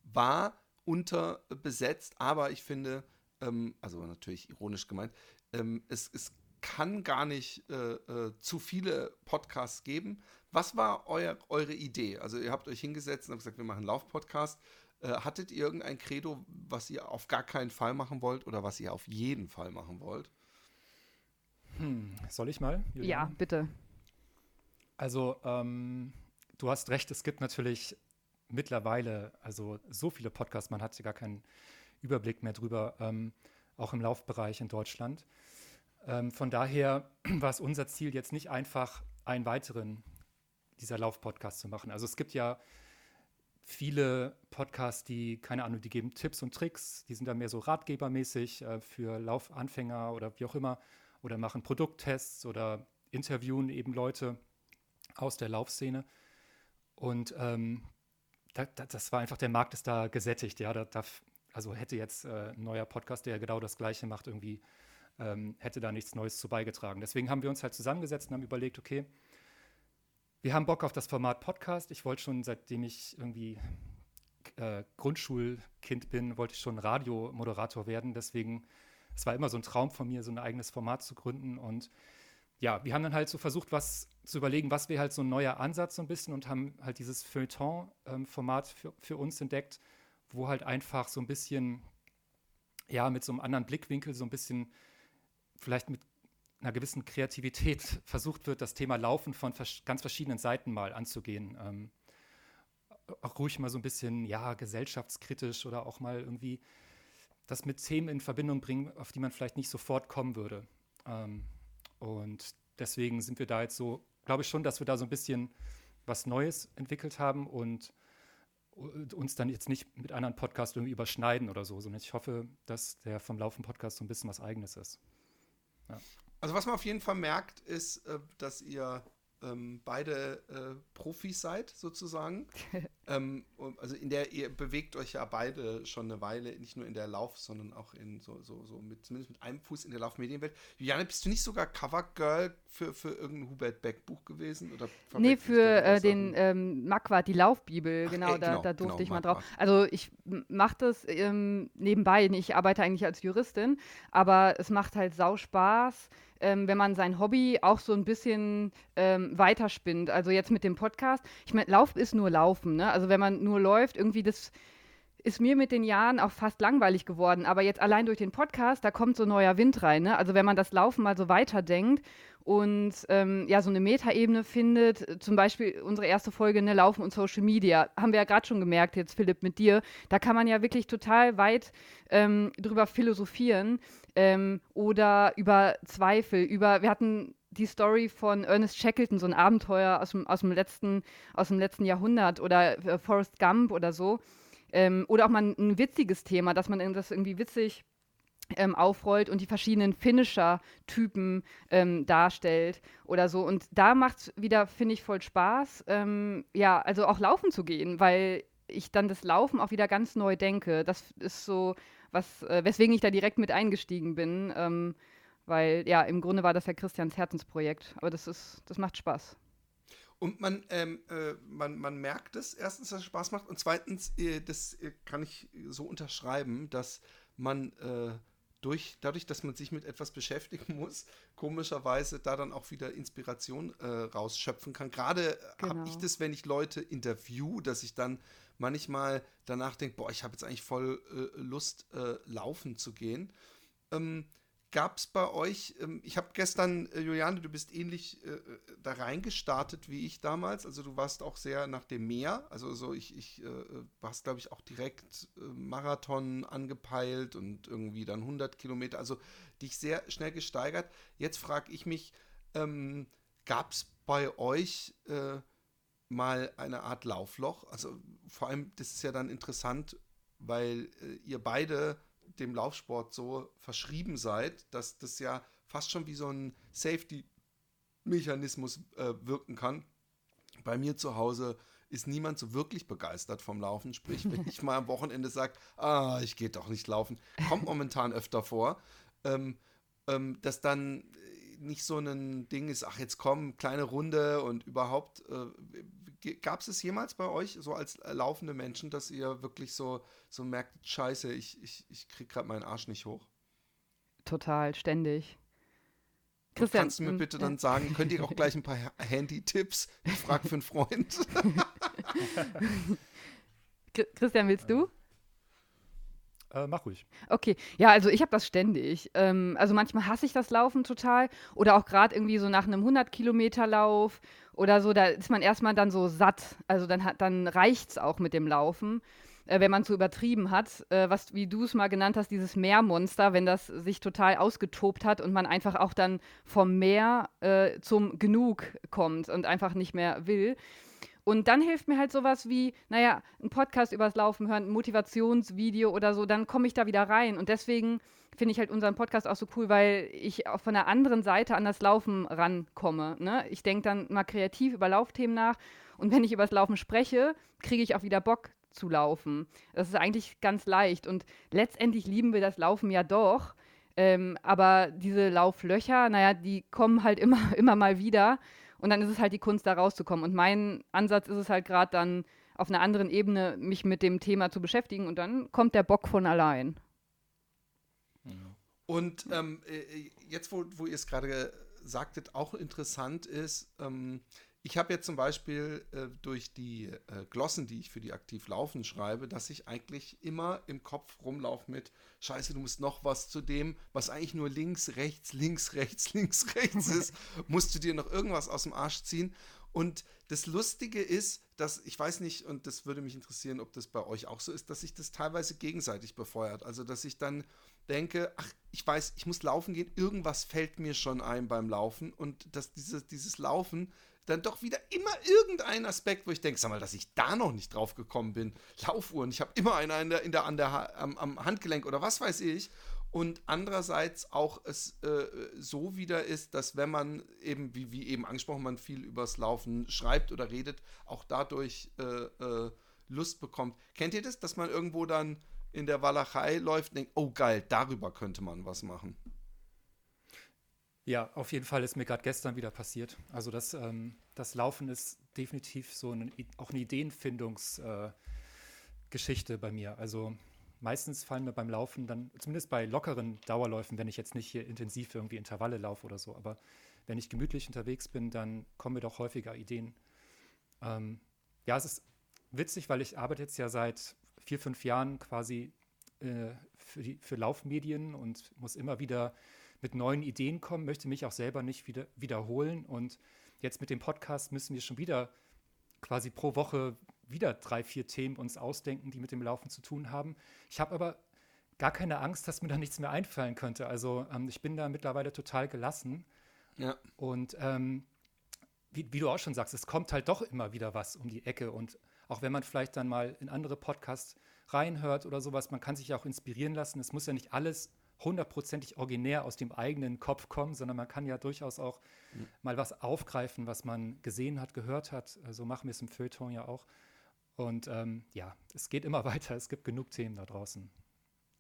war unterbesetzt, aber ich finde, ähm, also natürlich ironisch gemeint, ähm, es, es kann gar nicht äh, äh, zu viele Podcasts geben. Was war euer, eure Idee? Also ihr habt euch hingesetzt und habt gesagt, wir machen einen Lauf-Podcast. Äh, hattet ihr irgendein Credo, was ihr auf gar keinen Fall machen wollt oder was ihr auf jeden Fall machen wollt? Hm, soll ich mal? Julian? Ja, bitte. Also, ähm, du hast recht, es gibt natürlich mittlerweile, also so viele Podcasts, man hat ja gar keinen Überblick mehr drüber, ähm, auch im Laufbereich in Deutschland. Ähm, von daher war es unser Ziel, jetzt nicht einfach einen weiteren dieser Laufpodcasts zu machen. Also es gibt ja viele Podcasts, die, keine Ahnung, die geben Tipps und Tricks, die sind dann mehr so ratgebermäßig äh, für Laufanfänger oder wie auch immer, oder machen Produkttests oder interviewen eben Leute aus der Laufszene. Und ähm, da, da, das war einfach, der Markt ist da gesättigt, ja. Da, also hätte jetzt äh, ein neuer Podcast, der genau das Gleiche macht, irgendwie, ähm, hätte da nichts Neues zu beigetragen. Deswegen haben wir uns halt zusammengesetzt und haben überlegt, okay, wir haben Bock auf das Format Podcast. Ich wollte schon, seitdem ich irgendwie äh, Grundschulkind bin, wollte ich schon Radiomoderator werden. Deswegen, es war immer so ein Traum von mir, so ein eigenes Format zu gründen. Und ja, wir haben dann halt so versucht, was zu überlegen, was wäre halt so ein neuer Ansatz so ein bisschen und haben halt dieses Feuilleton-Format für, für uns entdeckt, wo halt einfach so ein bisschen, ja, mit so einem anderen Blickwinkel, so ein bisschen vielleicht mit einer gewissen Kreativität versucht wird, das Thema Laufen von vers ganz verschiedenen Seiten mal anzugehen. Ähm, auch ruhig mal so ein bisschen, ja, gesellschaftskritisch oder auch mal irgendwie das mit Themen in Verbindung bringen, auf die man vielleicht nicht sofort kommen würde. Ähm, und deswegen sind wir da jetzt so, glaube ich schon, dass wir da so ein bisschen was Neues entwickelt haben und uns dann jetzt nicht mit anderen Podcasts irgendwie überschneiden oder so, sondern ich hoffe, dass der vom Laufen Podcast so ein bisschen was Eigenes ist. Ja. Also was man auf jeden Fall merkt, ist, äh, dass ihr ähm, beide äh, Profis seid, sozusagen. ähm, also in der, ihr bewegt euch ja beide schon eine Weile, nicht nur in der Lauf, sondern auch in so, so, so mit, zumindest mit einem Fuß in der Laufmedienwelt. Juliane, bist du nicht sogar Covergirl für, für irgendein Hubert Beck Buch gewesen? Oder nee, für äh, den ähm, Magwart, die Laufbibel, genau, ey, genau, da, da, durfte genau, ich mal drauf. Also ich mache das ähm, nebenbei, ich arbeite eigentlich als Juristin, aber es macht halt sau Spaß ähm, wenn man sein Hobby auch so ein bisschen ähm, weiterspinnt. Also jetzt mit dem Podcast. Ich meine, Lauf ist nur Laufen. Ne? Also wenn man nur läuft, irgendwie das ist mir mit den Jahren auch fast langweilig geworden. Aber jetzt allein durch den Podcast, da kommt so neuer Wind rein. Ne? Also wenn man das Laufen mal so weiterdenkt und ähm, ja, so eine Metaebene findet, zum Beispiel unsere erste Folge, ne, Laufen und Social Media, haben wir ja gerade schon gemerkt, jetzt Philipp mit dir, da kann man ja wirklich total weit ähm, drüber philosophieren ähm, oder über Zweifel, über, wir hatten die Story von Ernest Shackleton, so ein Abenteuer aus dem, aus dem, letzten, aus dem letzten Jahrhundert oder äh, Forrest Gump oder so. Ähm, oder auch mal ein, ein, witziges Thema, dass man das irgendwie witzig ähm, aufrollt und die verschiedenen Finisher-Typen ähm, darstellt oder so. Und da macht es wieder, finde ich, voll Spaß, ähm, ja, also auch laufen zu gehen, weil ich dann das Laufen auch wieder ganz neu denke. Das ist so, was, äh, weswegen ich da direkt mit eingestiegen bin. Ähm, weil ja, im Grunde war das ja Christians Herzensprojekt. Aber das ist, das macht Spaß. Und man, ähm, äh, man, man merkt es, erstens, dass es Spaß macht und zweitens, äh, das äh, kann ich so unterschreiben, dass man äh, durch, dadurch, dass man sich mit etwas beschäftigen muss, komischerweise da dann auch wieder Inspiration äh, rausschöpfen kann. Gerade genau. habe ich das, wenn ich Leute interview, dass ich dann manchmal danach denke, boah, ich habe jetzt eigentlich voll äh, Lust, laufen zu gehen. Ähm, Gab es bei euch, ähm, ich habe gestern, äh, Juliane, du bist ähnlich äh, äh, da reingestartet wie ich damals. Also du warst auch sehr nach dem Meer. Also so ich, ich äh, äh hast, glaube ich, auch direkt äh, Marathon angepeilt und irgendwie dann 100 Kilometer. Also dich sehr schnell gesteigert. Jetzt frage ich mich, ähm, gab es bei euch äh, mal eine Art Laufloch? Also vor allem, das ist ja dann interessant, weil ihr beide dem Laufsport so verschrieben seid, dass das ja fast schon wie so ein Safety-Mechanismus äh, wirken kann. Bei mir zu Hause ist niemand so wirklich begeistert vom Laufen. Sprich, wenn ich mal am Wochenende sage, ah, ich gehe doch nicht laufen, kommt momentan öfter vor, ähm, ähm, dass dann nicht so ein Ding ist, ach, jetzt komm, kleine Runde und überhaupt. Äh, Gab es es jemals bei euch, so als laufende Menschen, dass ihr wirklich so, so merkt, scheiße, ich, ich, ich krieg gerade meinen Arsch nicht hoch? Total, ständig. Christian, kannst du mir hm, bitte dann sagen, könnt ihr auch gleich ein paar Handy-Tipps? Ich frage für einen Freund. Christian, willst du? Äh, mach ruhig. Okay, ja, also ich habe das ständig. Ähm, also manchmal hasse ich das Laufen total oder auch gerade irgendwie so nach einem 100-Kilometer-Lauf oder so, da ist man erstmal dann so satt. Also dann, dann reicht es auch mit dem Laufen, äh, wenn man so übertrieben hat. Äh, was, wie du es mal genannt hast, dieses Meermonster, wenn das sich total ausgetobt hat und man einfach auch dann vom Meer äh, zum Genug kommt und einfach nicht mehr will. Und dann hilft mir halt sowas wie, naja, ein Podcast übers Laufen hören, ein Motivationsvideo oder so, dann komme ich da wieder rein. Und deswegen finde ich halt unseren Podcast auch so cool, weil ich auch von der anderen Seite an das Laufen rankomme. Ne? Ich denke dann mal kreativ über Laufthemen nach. Und wenn ich über das Laufen spreche, kriege ich auch wieder Bock zu laufen. Das ist eigentlich ganz leicht. Und letztendlich lieben wir das Laufen ja doch. Ähm, aber diese Lauflöcher, naja, die kommen halt immer, immer mal wieder. Und dann ist es halt die Kunst, da rauszukommen. Und mein Ansatz ist es halt gerade dann auf einer anderen Ebene, mich mit dem Thema zu beschäftigen. Und dann kommt der Bock von allein. Und ähm, äh, jetzt, wo, wo ihr es gerade sagtet, auch interessant ist, ähm, ich habe jetzt zum Beispiel äh, durch die äh, Glossen, die ich für die aktiv laufen schreibe, dass ich eigentlich immer im Kopf rumlaufe mit Scheiße, du musst noch was zu dem, was eigentlich nur links, rechts, links, rechts, links, rechts ist, musst du dir noch irgendwas aus dem Arsch ziehen. Und das Lustige ist, dass ich weiß nicht, und das würde mich interessieren, ob das bei euch auch so ist, dass sich das teilweise gegenseitig befeuert. Also, dass ich dann denke, ach, ich weiß, ich muss laufen gehen, irgendwas fällt mir schon ein beim Laufen und dass dieses, dieses Laufen dann doch wieder immer irgendein Aspekt, wo ich denke, sag mal, dass ich da noch nicht drauf gekommen bin. Laufuhren, ich habe immer eine in der, in der, an der, am, am Handgelenk oder was weiß ich. Und andererseits auch es äh, so wieder ist, dass wenn man eben, wie, wie eben angesprochen, man viel übers Laufen schreibt oder redet, auch dadurch äh, äh, Lust bekommt. Kennt ihr das, dass man irgendwo dann in der Walachei läuft und denkt, oh geil, darüber könnte man was machen? Ja, auf jeden Fall ist mir gerade gestern wieder passiert. Also das, ähm, das Laufen ist definitiv so eine, auch eine Ideenfindungsgeschichte äh, bei mir. Also meistens fallen mir beim Laufen dann, zumindest bei lockeren Dauerläufen, wenn ich jetzt nicht hier intensiv irgendwie Intervalle laufe oder so, aber wenn ich gemütlich unterwegs bin, dann kommen mir doch häufiger Ideen. Ähm, ja, es ist witzig, weil ich arbeite jetzt ja seit vier, fünf Jahren quasi äh, für, die, für Laufmedien und muss immer wieder mit neuen Ideen kommen, möchte mich auch selber nicht wieder, wiederholen. Und jetzt mit dem Podcast müssen wir schon wieder quasi pro Woche wieder drei, vier Themen uns ausdenken, die mit dem Laufen zu tun haben. Ich habe aber gar keine Angst, dass mir da nichts mehr einfallen könnte. Also ähm, ich bin da mittlerweile total gelassen. Ja. Und ähm, wie, wie, du auch schon sagst, es kommt halt doch immer wieder was um die Ecke. Und auch wenn man vielleicht dann mal in andere Podcasts reinhört oder sowas, man kann sich ja auch inspirieren lassen. Es muss ja nicht alles hundertprozentig originär aus dem eigenen Kopf kommen, sondern man kann ja durchaus auch mhm. mal was aufgreifen, was man gesehen hat, gehört hat. So also machen wir es im Feuilleton ja auch. Und ähm, ja, es geht immer weiter. Es gibt genug Themen da draußen.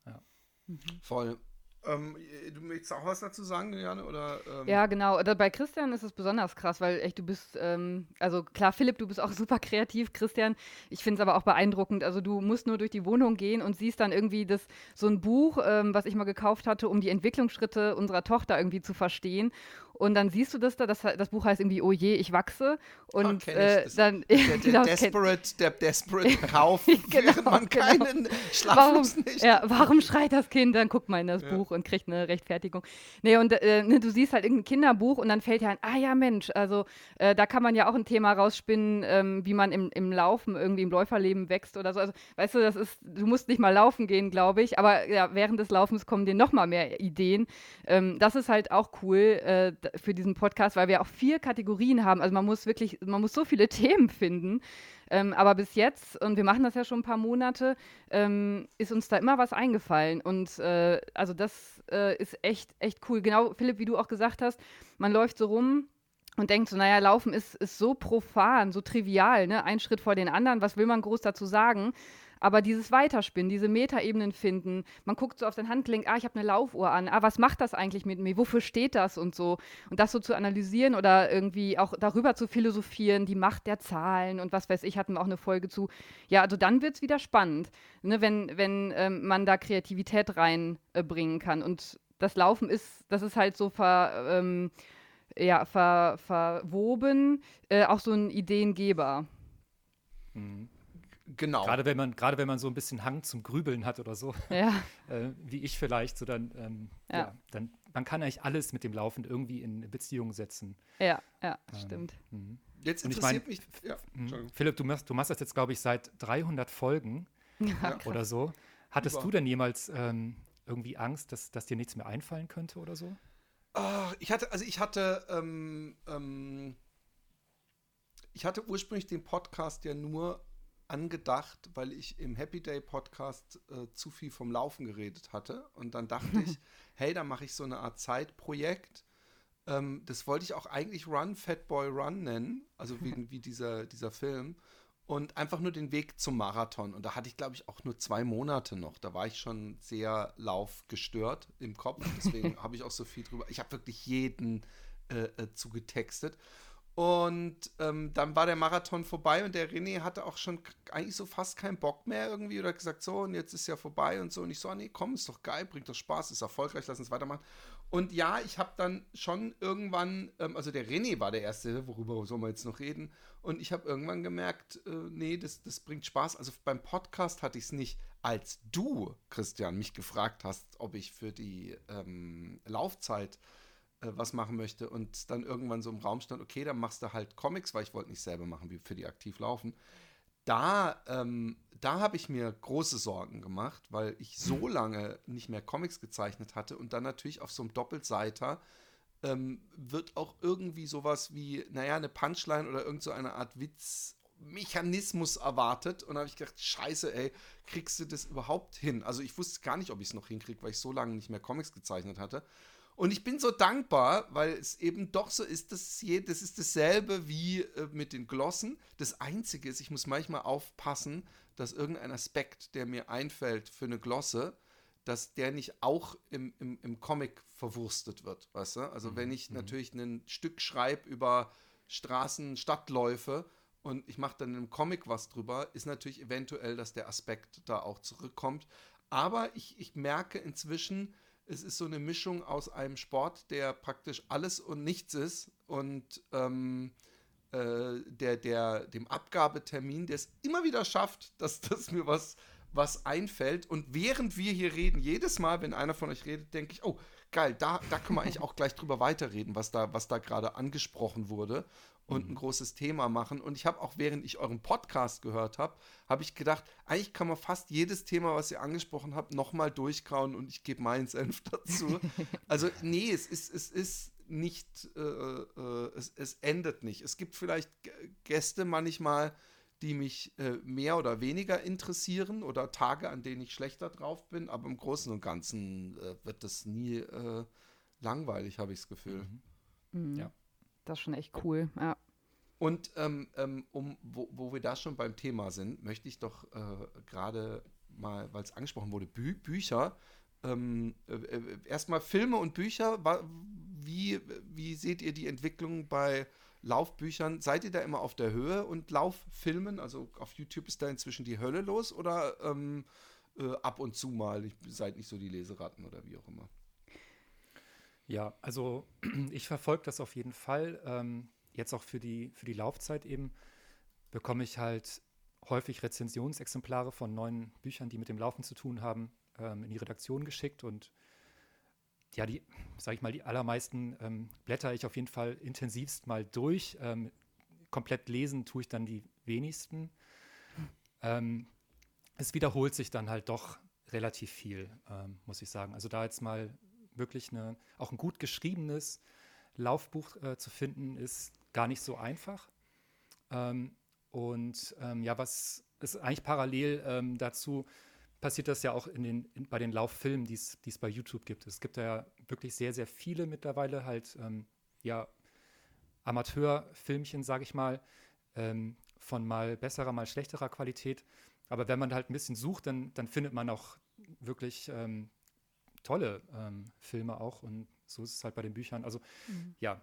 Ja. Mhm. Voll. Ähm, du möchtest auch was dazu sagen, Janne? Oder, ähm? Ja, genau. Bei Christian ist es besonders krass, weil echt, du bist, ähm, also klar, Philipp, du bist auch super kreativ, Christian. Ich finde es aber auch beeindruckend. Also du musst nur durch die Wohnung gehen und siehst dann irgendwie das, so ein Buch, ähm, was ich mal gekauft hatte, um die Entwicklungsschritte unserer Tochter irgendwie zu verstehen. Und dann siehst du das da, das, das Buch heißt irgendwie Oh je, ich wachse. Und oh, äh, dann. Der, der, genau, desperate, der Desperate Kauf, genau, während man genau. keinen Schlaflos warum, nicht. Ja, warum schreit das Kind? Dann guckt man in das ja. Buch und kriegt eine Rechtfertigung. Nee, und äh, ne, du siehst halt irgendein Kinderbuch und dann fällt dir ein, ah ja, Mensch, also äh, da kann man ja auch ein Thema rausspinnen, ähm, wie man im, im Laufen irgendwie im Läuferleben wächst oder so. Also, weißt du, das ist, du musst nicht mal laufen gehen, glaube ich, aber ja, während des Laufens kommen dir noch mal mehr Ideen. Ähm, das ist halt auch cool äh, für diesen Podcast, weil wir auch vier Kategorien haben. Also man muss wirklich, man muss so viele Themen finden. Ähm, aber bis jetzt, und wir machen das ja schon ein paar Monate, ähm, ist uns da immer was eingefallen. Und äh, also das äh, ist echt, echt cool. Genau, Philipp, wie du auch gesagt hast, man läuft so rum und denkt so, naja, Laufen ist, ist so profan, so trivial, ne? Ein Schritt vor den anderen, was will man groß dazu sagen? Aber dieses Weiterspinnen, diese Metaebenen finden, man guckt so auf sein Handgelenk, ah, ich habe eine Laufuhr an, ah, was macht das eigentlich mit mir, wofür steht das und so. Und das so zu analysieren oder irgendwie auch darüber zu philosophieren, die Macht der Zahlen und was weiß ich, hatten wir auch eine Folge zu. Ja, also dann wird es wieder spannend, ne, wenn, wenn ähm, man da Kreativität reinbringen äh, kann. Und das Laufen ist, das ist halt so ver, ähm, ja, ver, verwoben, äh, auch so ein Ideengeber. Mhm. Genau. Gerade wenn man, gerade wenn man so ein bisschen Hang zum Grübeln hat oder so, ja. äh, wie ich vielleicht, so dann, ähm, ja. ja. dann, man kann eigentlich alles mit dem Laufen irgendwie in Beziehung setzen. Ja, ja, ähm, stimmt. Mh. Jetzt interessiert ich mein, mich, ja, mhm. Philipp, du machst, du machst das jetzt, glaube ich, seit 300 Folgen ja, oder so. Hattest Über. du denn jemals ähm, irgendwie Angst, dass, dass dir nichts mehr einfallen könnte oder so? Oh, ich hatte, also ich hatte, ähm, ähm, ich hatte ursprünglich den Podcast ja nur angedacht, weil ich im Happy Day Podcast äh, zu viel vom Laufen geredet hatte. Und dann dachte ich, hey, da mache ich so eine Art Zeitprojekt. Ähm, das wollte ich auch eigentlich Run, Fat Boy Run nennen, also wie, wie dieser, dieser Film. Und einfach nur den Weg zum Marathon. Und da hatte ich, glaube ich, auch nur zwei Monate noch. Da war ich schon sehr laufgestört im Kopf. Deswegen habe ich auch so viel drüber. Ich habe wirklich jeden äh, äh, zugetextet. Und ähm, dann war der Marathon vorbei und der René hatte auch schon eigentlich so fast keinen Bock mehr irgendwie oder gesagt, so, und jetzt ist ja vorbei und so. Und ich so, ah, nee, komm, ist doch geil, bringt doch Spaß, ist erfolgreich, lass uns weitermachen. Und ja, ich habe dann schon irgendwann, ähm, also der René war der Erste, worüber soll man jetzt noch reden? Und ich habe irgendwann gemerkt, äh, nee, das, das bringt Spaß. Also beim Podcast hatte ich es nicht, als du, Christian, mich gefragt hast, ob ich für die ähm, Laufzeit äh, was machen möchte und dann irgendwann so im Raum stand, okay, dann machst du halt Comics, weil ich wollte nicht selber machen, wie für die aktiv laufen. Da, ähm, da habe ich mir große Sorgen gemacht, weil ich so lange nicht mehr Comics gezeichnet hatte und dann natürlich auf so einem Doppelseiter ähm, wird auch irgendwie sowas wie, naja, eine Punchline oder irgend so eine Art Witzmechanismus erwartet. Und da habe ich gedacht, scheiße, ey, kriegst du das überhaupt hin? Also ich wusste gar nicht, ob ich es noch hinkriege, weil ich so lange nicht mehr Comics gezeichnet hatte. Und ich bin so dankbar, weil es eben doch so ist, dass je, das ist dasselbe wie äh, mit den Glossen. Das Einzige ist, ich muss manchmal aufpassen, dass irgendein Aspekt, der mir einfällt für eine Glosse, dass der nicht auch im, im, im Comic verwurstet wird, weißt du? Also mhm. wenn ich mhm. natürlich ein Stück schreibe über Straßen, Stadtläufe und ich mache dann im Comic was drüber, ist natürlich eventuell, dass der Aspekt da auch zurückkommt. Aber ich, ich merke inzwischen, es ist so eine Mischung aus einem Sport, der praktisch alles und nichts ist und ähm, äh, der, der, dem Abgabetermin, der es immer wieder schafft, dass, dass mir was, was einfällt. Und während wir hier reden, jedes Mal, wenn einer von euch redet, denke ich, oh, geil, da, da können wir eigentlich auch gleich drüber weiterreden, was da, was da gerade angesprochen wurde und mhm. ein großes Thema machen. Und ich habe auch, während ich euren Podcast gehört habe, habe ich gedacht, eigentlich kann man fast jedes Thema, was ihr angesprochen habt, nochmal durchkauen und ich gebe meinen Senf dazu. also, nee, es ist, es ist nicht, äh, äh, es, es endet nicht. Es gibt vielleicht Gäste manchmal, die mich äh, mehr oder weniger interessieren oder Tage, an denen ich schlechter drauf bin, aber im Großen und Ganzen äh, wird das nie äh, langweilig, habe ich das Gefühl. Mhm. Mhm. Ja. Das ist schon echt cool, ja. Und ähm, ähm, um, wo, wo, wir da schon beim Thema sind, möchte ich doch äh, gerade mal, weil es angesprochen wurde, Bü Bücher. Ähm, äh, äh, erstmal Filme und Bücher. Wie, wie seht ihr die Entwicklung bei Laufbüchern? Seid ihr da immer auf der Höhe und Lauffilmen? Also auf YouTube ist da inzwischen die Hölle los oder ähm, äh, ab und zu mal? Ich, seid nicht so die Leseratten oder wie auch immer. Ja, also ich verfolge das auf jeden Fall. Ähm, jetzt auch für die, für die Laufzeit eben bekomme ich halt häufig Rezensionsexemplare von neuen Büchern, die mit dem Laufen zu tun haben, ähm, in die Redaktion geschickt und ja, die, sage ich mal, die allermeisten ähm, blätter ich auf jeden Fall intensivst mal durch. Ähm, komplett lesen tue ich dann die wenigsten. Ähm, es wiederholt sich dann halt doch relativ viel, ähm, muss ich sagen. Also da jetzt mal wirklich eine, auch ein gut geschriebenes Laufbuch äh, zu finden, ist gar nicht so einfach. Ähm, und ähm, ja, was ist eigentlich parallel dazu, passiert das ja auch in den, in, bei den Lauffilmen, die es bei YouTube gibt. Es gibt ja wirklich sehr, sehr viele mittlerweile halt, ähm, ja, Amateurfilmchen, sage ich mal, ähm, von mal besserer, mal schlechterer Qualität. Aber wenn man halt ein bisschen sucht, dann, dann findet man auch wirklich ähm, tolle ähm, Filme auch und so ist es halt bei den Büchern. Also mhm. ja,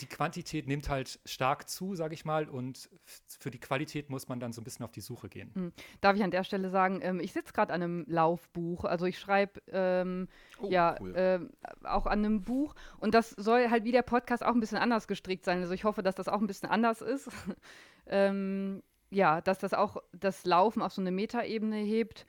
die Quantität nimmt halt stark zu, sage ich mal, und für die Qualität muss man dann so ein bisschen auf die Suche gehen. Mhm. Darf ich an der Stelle sagen, ähm, ich sitze gerade an einem Laufbuch, also ich schreibe ähm, oh, ja cool. ähm, auch an einem Buch und das soll halt wie der Podcast auch ein bisschen anders gestrickt sein. Also ich hoffe, dass das auch ein bisschen anders ist. Ähm, ja, dass das auch das Laufen auf so eine Metaebene hebt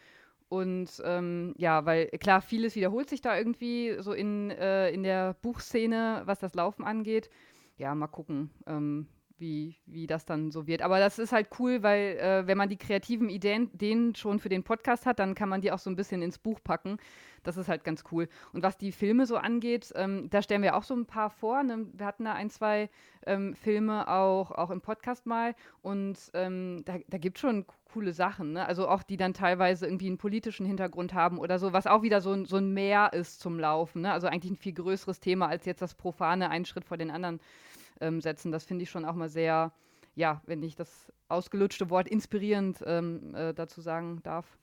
und ähm, ja, weil klar, vieles wiederholt sich da irgendwie so in, äh, in der Buchszene, was das Laufen angeht. Ja, mal gucken, ähm, wie, wie das dann so wird. Aber das ist halt cool, weil äh, wenn man die kreativen Ideen den schon für den Podcast hat, dann kann man die auch so ein bisschen ins Buch packen. Das ist halt ganz cool. Und was die Filme so angeht, ähm, da stellen wir auch so ein paar vor. Ne? Wir hatten da ein, zwei ähm, Filme auch, auch im Podcast mal. Und ähm, da, da gibt es schon coole Sachen. Ne? Also auch die dann teilweise irgendwie einen politischen Hintergrund haben oder so, was auch wieder so, so ein Mehr ist zum Laufen. Ne? Also eigentlich ein viel größeres Thema als jetzt das profane einen Schritt vor den anderen ähm, setzen. Das finde ich schon auch mal sehr, ja, wenn ich das ausgelutschte Wort inspirierend ähm, äh, dazu sagen darf.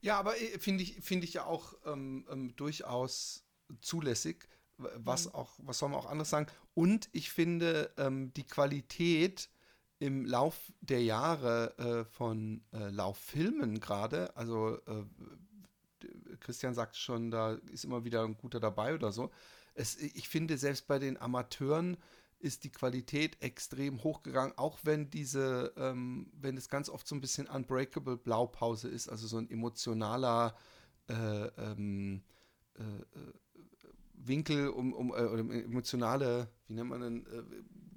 Ja, aber äh, finde ich, find ich ja auch ähm, ähm, durchaus zulässig. Was mhm. auch, was soll man auch anderes sagen? Und ich finde ähm, die Qualität im Lauf der Jahre äh, von äh, Lauffilmen gerade, also äh, Christian sagt schon, da ist immer wieder ein guter dabei oder so, es, ich finde, selbst bei den Amateuren ist die Qualität extrem hochgegangen, auch wenn diese, ähm, wenn es ganz oft so ein bisschen Unbreakable Blaupause ist, also so ein emotionaler äh, ähm, äh, äh Winkel, um, um äh, emotionale, wie nennt man denn, äh,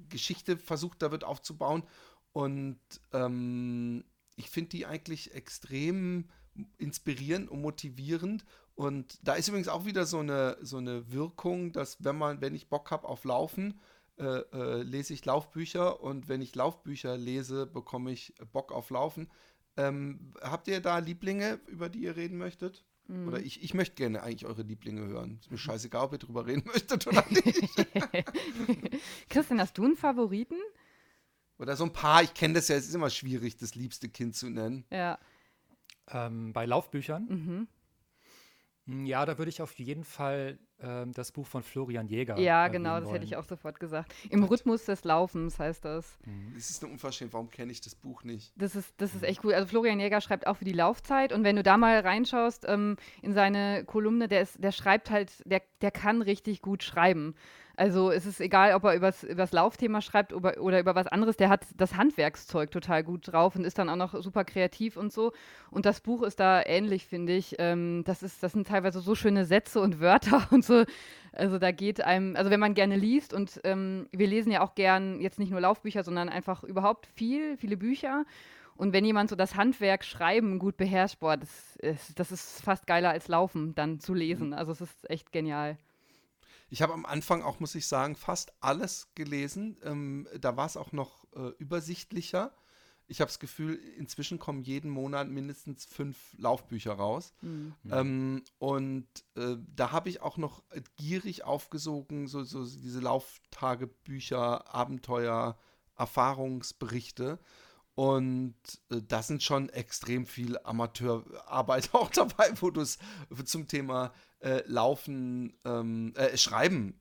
Geschichte versucht da wird aufzubauen. Und ähm, ich finde die eigentlich extrem inspirierend und motivierend Und da ist übrigens auch wieder so eine, so eine Wirkung, dass wenn man, wenn ich Bock habe auf Laufen, äh, äh, lese ich Laufbücher und wenn ich Laufbücher lese, bekomme ich Bock auf Laufen. Ähm, habt ihr da Lieblinge, über die ihr reden möchtet? Mhm. Oder ich, ich möchte gerne eigentlich eure Lieblinge hören. Ist mir scheißegal, ob ihr drüber reden möchtet oder nicht. Christian, hast du einen Favoriten? Oder so ein paar, ich kenne das ja, es ist immer schwierig, das liebste Kind zu nennen. Ja. Ähm, bei Laufbüchern? Mhm. Hm, ja, da würde ich auf jeden Fall ähm, das Buch von Florian Jäger. Ja, genau, das wollen. hätte ich auch sofort gesagt. Im Rhythmus des Laufens heißt das. Mhm. Das ist eine Unverschämtheit, warum kenne ich das Buch nicht? Das ist, das ist echt cool. Also Florian Jäger schreibt auch für die Laufzeit und wenn du da mal reinschaust ähm, in seine Kolumne, der, ist, der schreibt halt, der, der kann richtig gut schreiben. Also es ist egal, ob er über das Laufthema schreibt oder, oder über was anderes, der hat das Handwerkszeug total gut drauf und ist dann auch noch super kreativ und so. Und das Buch ist da ähnlich, finde ich. Ähm, das, ist, das sind teilweise so schöne Sätze und Wörter und so. Also da geht einem, also wenn man gerne liest und ähm, wir lesen ja auch gern jetzt nicht nur Laufbücher, sondern einfach überhaupt viel, viele Bücher. Und wenn jemand so das Handwerk Schreiben gut beherrscht, boah, das ist, das ist fast geiler als Laufen dann zu lesen. Mhm. Also es ist echt genial. Ich habe am Anfang auch, muss ich sagen, fast alles gelesen. Ähm, da war es auch noch äh, übersichtlicher. Ich habe das Gefühl, inzwischen kommen jeden Monat mindestens fünf Laufbücher raus. Mhm. Ähm, und äh, da habe ich auch noch gierig aufgesogen, so, so diese Lauftagebücher, Abenteuer, Erfahrungsberichte. Und äh, da sind schon extrem viel Amateurarbeit auch dabei, wo du es zum Thema äh, Laufen, ähm, äh, Schreiben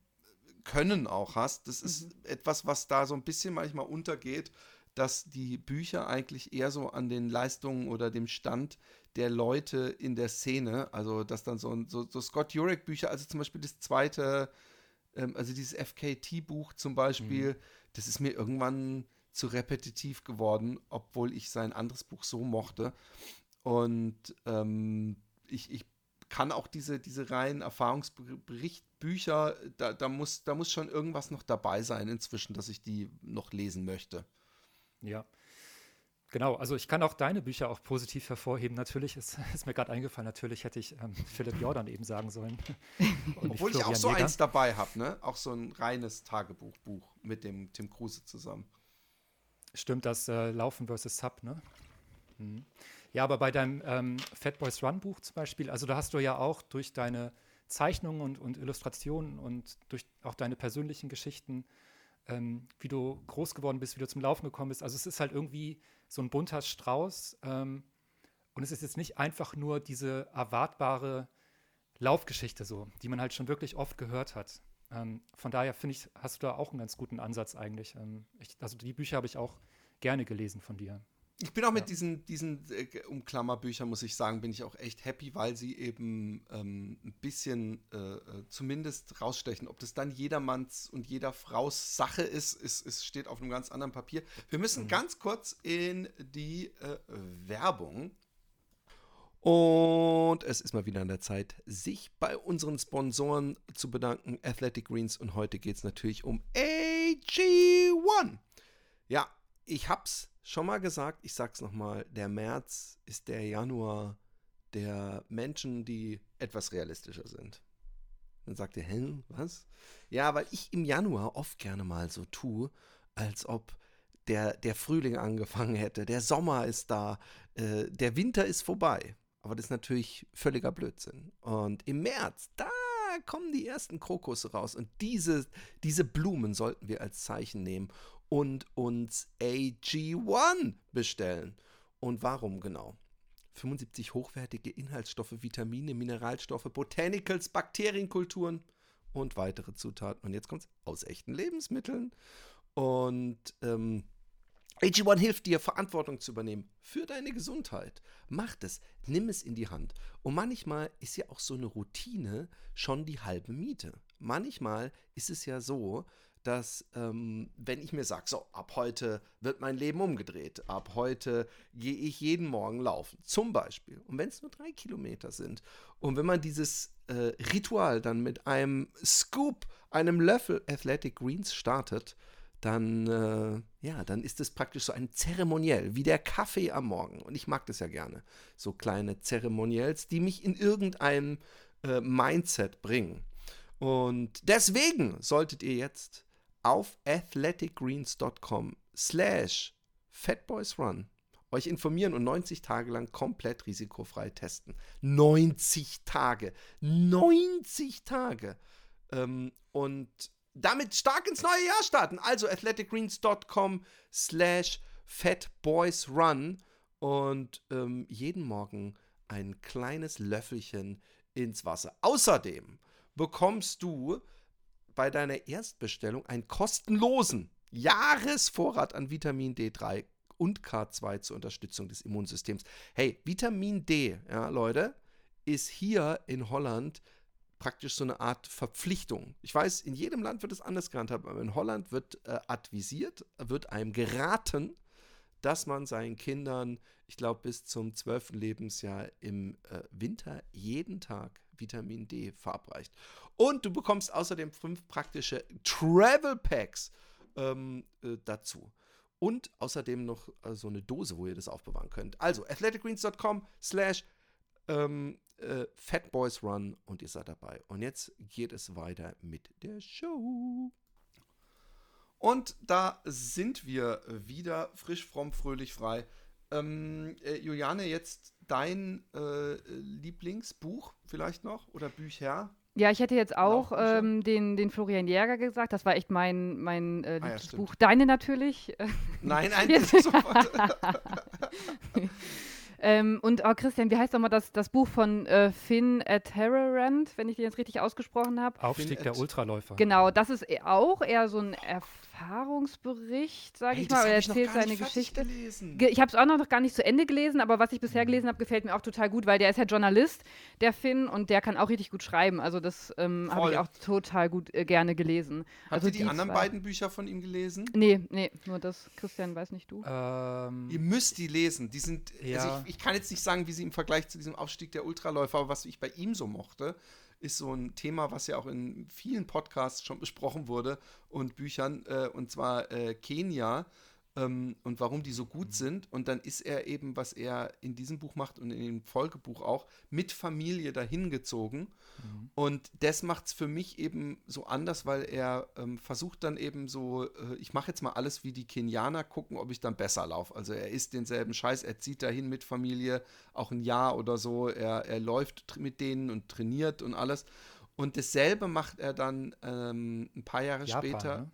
können auch hast. Das ist mhm. etwas, was da so ein bisschen manchmal untergeht, dass die Bücher eigentlich eher so an den Leistungen oder dem Stand der Leute in der Szene, also dass dann so, so, so Scott Jurek Bücher, also zum Beispiel das zweite, ähm, also dieses FKT-Buch zum Beispiel, mhm. das ist mir irgendwann zu repetitiv geworden, obwohl ich sein anderes Buch so mochte. Und ähm, ich, ich kann auch diese, diese reinen Erfahrungsberichtbücher, da, da, muss, da muss schon irgendwas noch dabei sein inzwischen, dass ich die noch lesen möchte. Ja. Genau, also ich kann auch deine Bücher auch positiv hervorheben. Natürlich ist, ist mir gerade eingefallen, natürlich hätte ich ähm, Philipp Jordan eben sagen sollen. Obwohl ich auch so Jäger. eins dabei habe, ne? Auch so ein reines Tagebuchbuch mit dem Tim Kruse zusammen. Stimmt, das äh, Laufen versus Sub, ne? Hm. Ja, aber bei deinem ähm, Fat Boys Run Buch zum Beispiel, also da hast du ja auch durch deine Zeichnungen und, und Illustrationen und durch auch deine persönlichen Geschichten, ähm, wie du groß geworden bist, wie du zum Laufen gekommen bist. Also es ist halt irgendwie so ein bunter Strauß. Ähm, und es ist jetzt nicht einfach nur diese erwartbare Laufgeschichte so, die man halt schon wirklich oft gehört hat. Ähm, von daher finde ich, hast du da auch einen ganz guten Ansatz eigentlich. Ähm, ich, also die Bücher habe ich auch gerne gelesen von dir. Ich bin auch mit diesen, diesen äh, Umklammerbüchern, muss ich sagen, bin ich auch echt happy, weil sie eben ähm, ein bisschen äh, äh, zumindest rausstechen. Ob das dann jedermanns und jeder Fraus Sache ist, ist, ist steht auf einem ganz anderen Papier. Wir müssen mhm. ganz kurz in die äh, Werbung. Und es ist mal wieder an der Zeit, sich bei unseren Sponsoren zu bedanken, Athletic Greens. Und heute geht es natürlich um AG1. Ja, ich hab's schon mal gesagt, ich sag's nochmal, der März ist der Januar der Menschen, die etwas realistischer sind. Dann sagt ihr, hä, was? Ja, weil ich im Januar oft gerne mal so tue, als ob der, der Frühling angefangen hätte, der Sommer ist da, äh, der Winter ist vorbei. Aber das ist natürlich völliger Blödsinn. Und im März, da kommen die ersten Krokusse raus. Und diese, diese Blumen sollten wir als Zeichen nehmen und uns AG1 bestellen. Und warum genau? 75 hochwertige Inhaltsstoffe, Vitamine, Mineralstoffe, Botanicals, Bakterienkulturen und weitere Zutaten. Und jetzt kommt es aus echten Lebensmitteln. Und ähm, AG1 hilft dir, Verantwortung zu übernehmen für deine Gesundheit. Mach es, nimm es in die Hand. Und manchmal ist ja auch so eine Routine schon die halbe Miete. Manchmal ist es ja so, dass ähm, wenn ich mir sage, so, ab heute wird mein Leben umgedreht, ab heute gehe ich jeden Morgen laufen, zum Beispiel, und wenn es nur drei Kilometer sind, und wenn man dieses äh, Ritual dann mit einem Scoop, einem Löffel Athletic Greens startet, dann, äh, ja, dann ist es praktisch so ein Zeremoniell, wie der Kaffee am Morgen. Und ich mag das ja gerne. So kleine Zeremoniells, die mich in irgendeinem äh, Mindset bringen. Und deswegen solltet ihr jetzt auf athleticgreens.com slash fatboysrun euch informieren und 90 Tage lang komplett risikofrei testen. 90 Tage. 90 Tage. Ähm, und damit stark ins neue Jahr starten. Also athleticgreens.com slash fatboysrun und ähm, jeden Morgen ein kleines Löffelchen ins Wasser. Außerdem bekommst du bei deiner Erstbestellung einen kostenlosen Jahresvorrat an Vitamin D3 und K2 zur Unterstützung des Immunsystems. Hey, Vitamin D, ja, Leute, ist hier in Holland praktisch so eine Art Verpflichtung. Ich weiß, in jedem Land wird es anders gehandhabt, aber in Holland wird äh, advisiert, wird einem geraten, dass man seinen Kindern, ich glaube, bis zum 12. Lebensjahr im äh, Winter jeden Tag Vitamin D verabreicht. Und du bekommst außerdem fünf praktische Travel Packs ähm, äh, dazu. Und außerdem noch äh, so eine Dose, wo ihr das aufbewahren könnt. Also athleticgreens.com slash ähm, äh, Fatboys Run und ihr seid dabei. Und jetzt geht es weiter mit der Show. Und da sind wir wieder frisch, fromm, fröhlich, frei. Ähm, äh, Juliane, jetzt dein äh, Lieblingsbuch vielleicht noch oder Bücher? Ja, ich hätte jetzt auch ähm, den, den Florian Jäger gesagt. Das war echt mein, mein äh, Lieblingsbuch. Ah, ja, Deine natürlich. Nein, nein, sofort. Ähm, und oh, Christian, wie heißt nochmal das, das Buch von äh, Finn Terrorand, wenn ich den jetzt richtig ausgesprochen habe? Aufstieg Finn der Ultraläufer. Genau, das ist e-, auch eher so ein Erfahrungsbericht, sage hey, ich mal. Er erzählt seine Geschichte. Gelesen. Ich habe es auch noch gar nicht zu Ende gelesen, aber was ich bisher mhm. gelesen habe, gefällt mir auch total gut, weil der ist ja Journalist, der Finn, und der kann auch richtig gut schreiben. Also das ähm, habe ich auch total gut äh, gerne gelesen. Habt also ihr die, die anderen zwei. beiden Bücher von ihm gelesen? Nee, nee, nur das. Christian, weiß nicht du. Ähm, ihr müsst die lesen. Die sind, also ja. also ich, ich kann jetzt nicht sagen, wie sie im Vergleich zu diesem Aufstieg der Ultraläufer, aber was ich bei ihm so mochte, ist so ein Thema, was ja auch in vielen Podcasts schon besprochen wurde und Büchern, äh, und zwar äh, Kenia ähm, und warum die so gut mhm. sind. Und dann ist er eben, was er in diesem Buch macht und in dem Folgebuch auch, mit Familie dahin gezogen. Mhm. Und das macht es für mich eben so anders, weil er ähm, versucht dann eben so, äh, ich mache jetzt mal alles wie die Kenianer, gucken, ob ich dann besser laufe. Also er isst denselben Scheiß, er zieht dahin mit Familie, auch ein Jahr oder so, er, er läuft mit denen und trainiert und alles. Und dasselbe macht er dann ähm, ein paar Jahre Japan, später. Ne?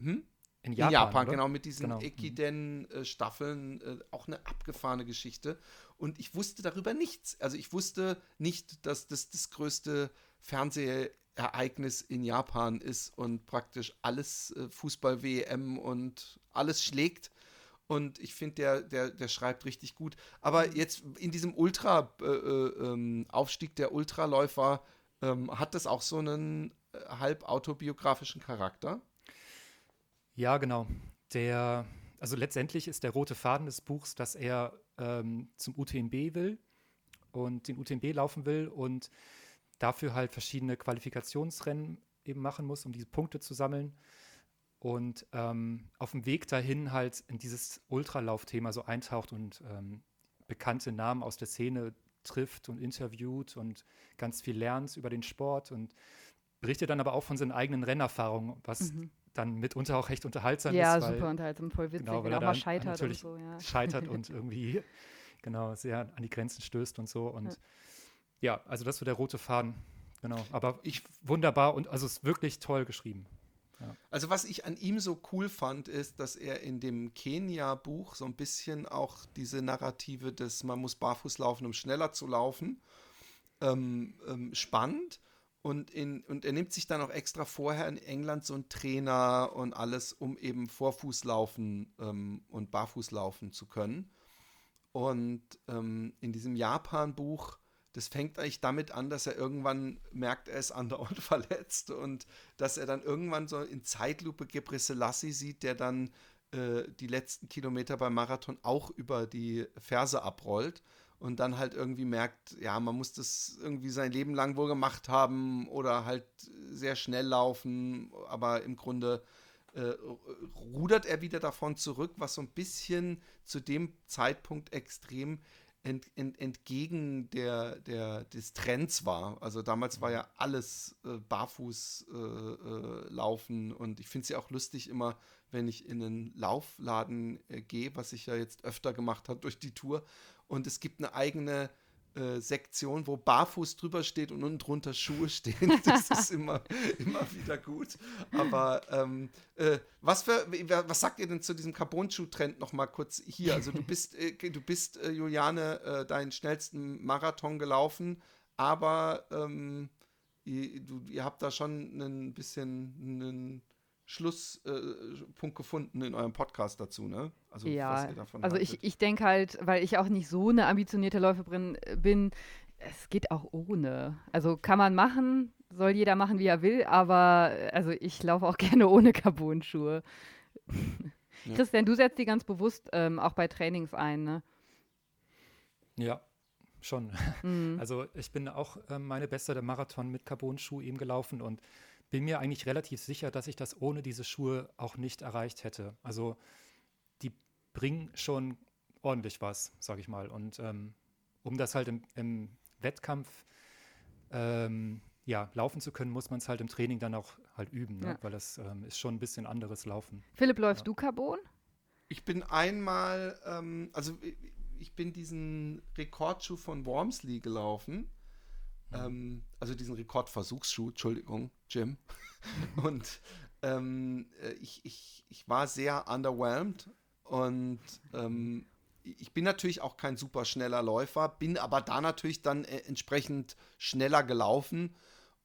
Hm? In Japan, in Japan genau, mit diesen genau. Ekiden-Staffeln, äh, auch eine abgefahrene Geschichte. Und ich wusste darüber nichts. Also ich wusste nicht, dass das das größte Fernsehereignis in Japan ist und praktisch alles äh, Fußball-WM und alles schlägt. Und ich finde, der, der, der schreibt richtig gut. Aber jetzt in diesem Ultra-Aufstieg äh, äh, ähm, der Ultraläufer ähm, hat das auch so einen äh, halb autobiografischen Charakter. Ja, genau. Der, also letztendlich ist der rote Faden des Buchs, dass er ähm, zum UTMB will und den UTMB laufen will und dafür halt verschiedene Qualifikationsrennen eben machen muss, um diese Punkte zu sammeln. Und ähm, auf dem Weg dahin halt in dieses Ultralaufthema so eintaucht und ähm, bekannte Namen aus der Szene trifft und interviewt und ganz viel lernt über den Sport und berichtet dann aber auch von seinen eigenen Rennerfahrungen, was mhm dann mitunter auch recht unterhaltsam ja, ist. Ja, super unterhaltsam, voll witzig, genau, weil er mal scheitert und so. Ja. Scheitert und irgendwie genau sehr an die Grenzen stößt und so. Und ja, ja also das so der rote Faden. Genau, aber ich wunderbar und also es ist wirklich toll geschrieben. Ja. Also was ich an ihm so cool fand, ist, dass er in dem Kenia-Buch so ein bisschen auch diese Narrative des man muss barfuß laufen, um schneller zu laufen, ähm, ähm, spannend und, in, und er nimmt sich dann auch extra vorher in England so einen Trainer und alles, um eben Vorfuß laufen ähm, und Barfuß laufen zu können. Und ähm, in diesem Japan-Buch, das fängt eigentlich damit an, dass er irgendwann merkt, er ist andauernd verletzt und dass er dann irgendwann so in Zeitlupe Gebre Selassie sieht, der dann äh, die letzten Kilometer beim Marathon auch über die Ferse abrollt und dann halt irgendwie merkt, ja, man muss das irgendwie sein Leben lang wohl gemacht haben oder halt sehr schnell laufen, aber im Grunde äh, rudert er wieder davon zurück, was so ein bisschen zu dem Zeitpunkt extrem ent, ent, entgegen der, der, des Trends war. Also damals war ja alles äh, barfuß äh, äh, laufen. Und ich finde es ja auch lustig immer, wenn ich in einen Laufladen äh, gehe, was ich ja jetzt öfter gemacht habe durch die Tour und es gibt eine eigene äh, Sektion, wo Barfuß drüber steht und unten drunter Schuhe stehen. Das ist immer, immer wieder gut. Aber ähm, äh, was, für, was sagt ihr denn zu diesem Carbon-Schuh-Trend nochmal kurz hier? Also du bist, äh, du bist, äh, Juliane, äh, deinen schnellsten Marathon gelaufen, aber ähm, ihr, du, ihr habt da schon ein bisschen einen Schlusspunkt äh, gefunden in eurem Podcast dazu, ne? Also, ja, also ich, ich denke halt, weil ich auch nicht so eine ambitionierte Läuferin äh, bin, es geht auch ohne. Also kann man machen, soll jeder machen, wie er will, aber äh, also ich laufe auch gerne ohne Carbon-Schuhe. Ja. Christian, du setzt die ganz bewusst ähm, auch bei Trainings ein, ne? Ja, schon. Mhm. Also ich bin auch äh, meine beste der Marathon mit Carbon-Schuh eben gelaufen und bin mir eigentlich relativ sicher, dass ich das ohne diese Schuhe auch nicht erreicht hätte. Also die bringen schon ordentlich was, sage ich mal. Und ähm, um das halt im, im Wettkampf ähm, ja, laufen zu können, muss man es halt im Training dann auch halt üben, ne? ja. weil das ähm, ist schon ein bisschen anderes Laufen. Philipp, läufst ja. du Carbon? Ich bin einmal, ähm, also ich bin diesen Rekordschuh von Wormsley gelaufen. Ähm, also diesen Rekordversuchsschuh, Entschuldigung, Jim. und ähm, äh, ich, ich, ich war sehr underwhelmed und ähm, ich bin natürlich auch kein super schneller Läufer, bin aber da natürlich dann äh, entsprechend schneller gelaufen.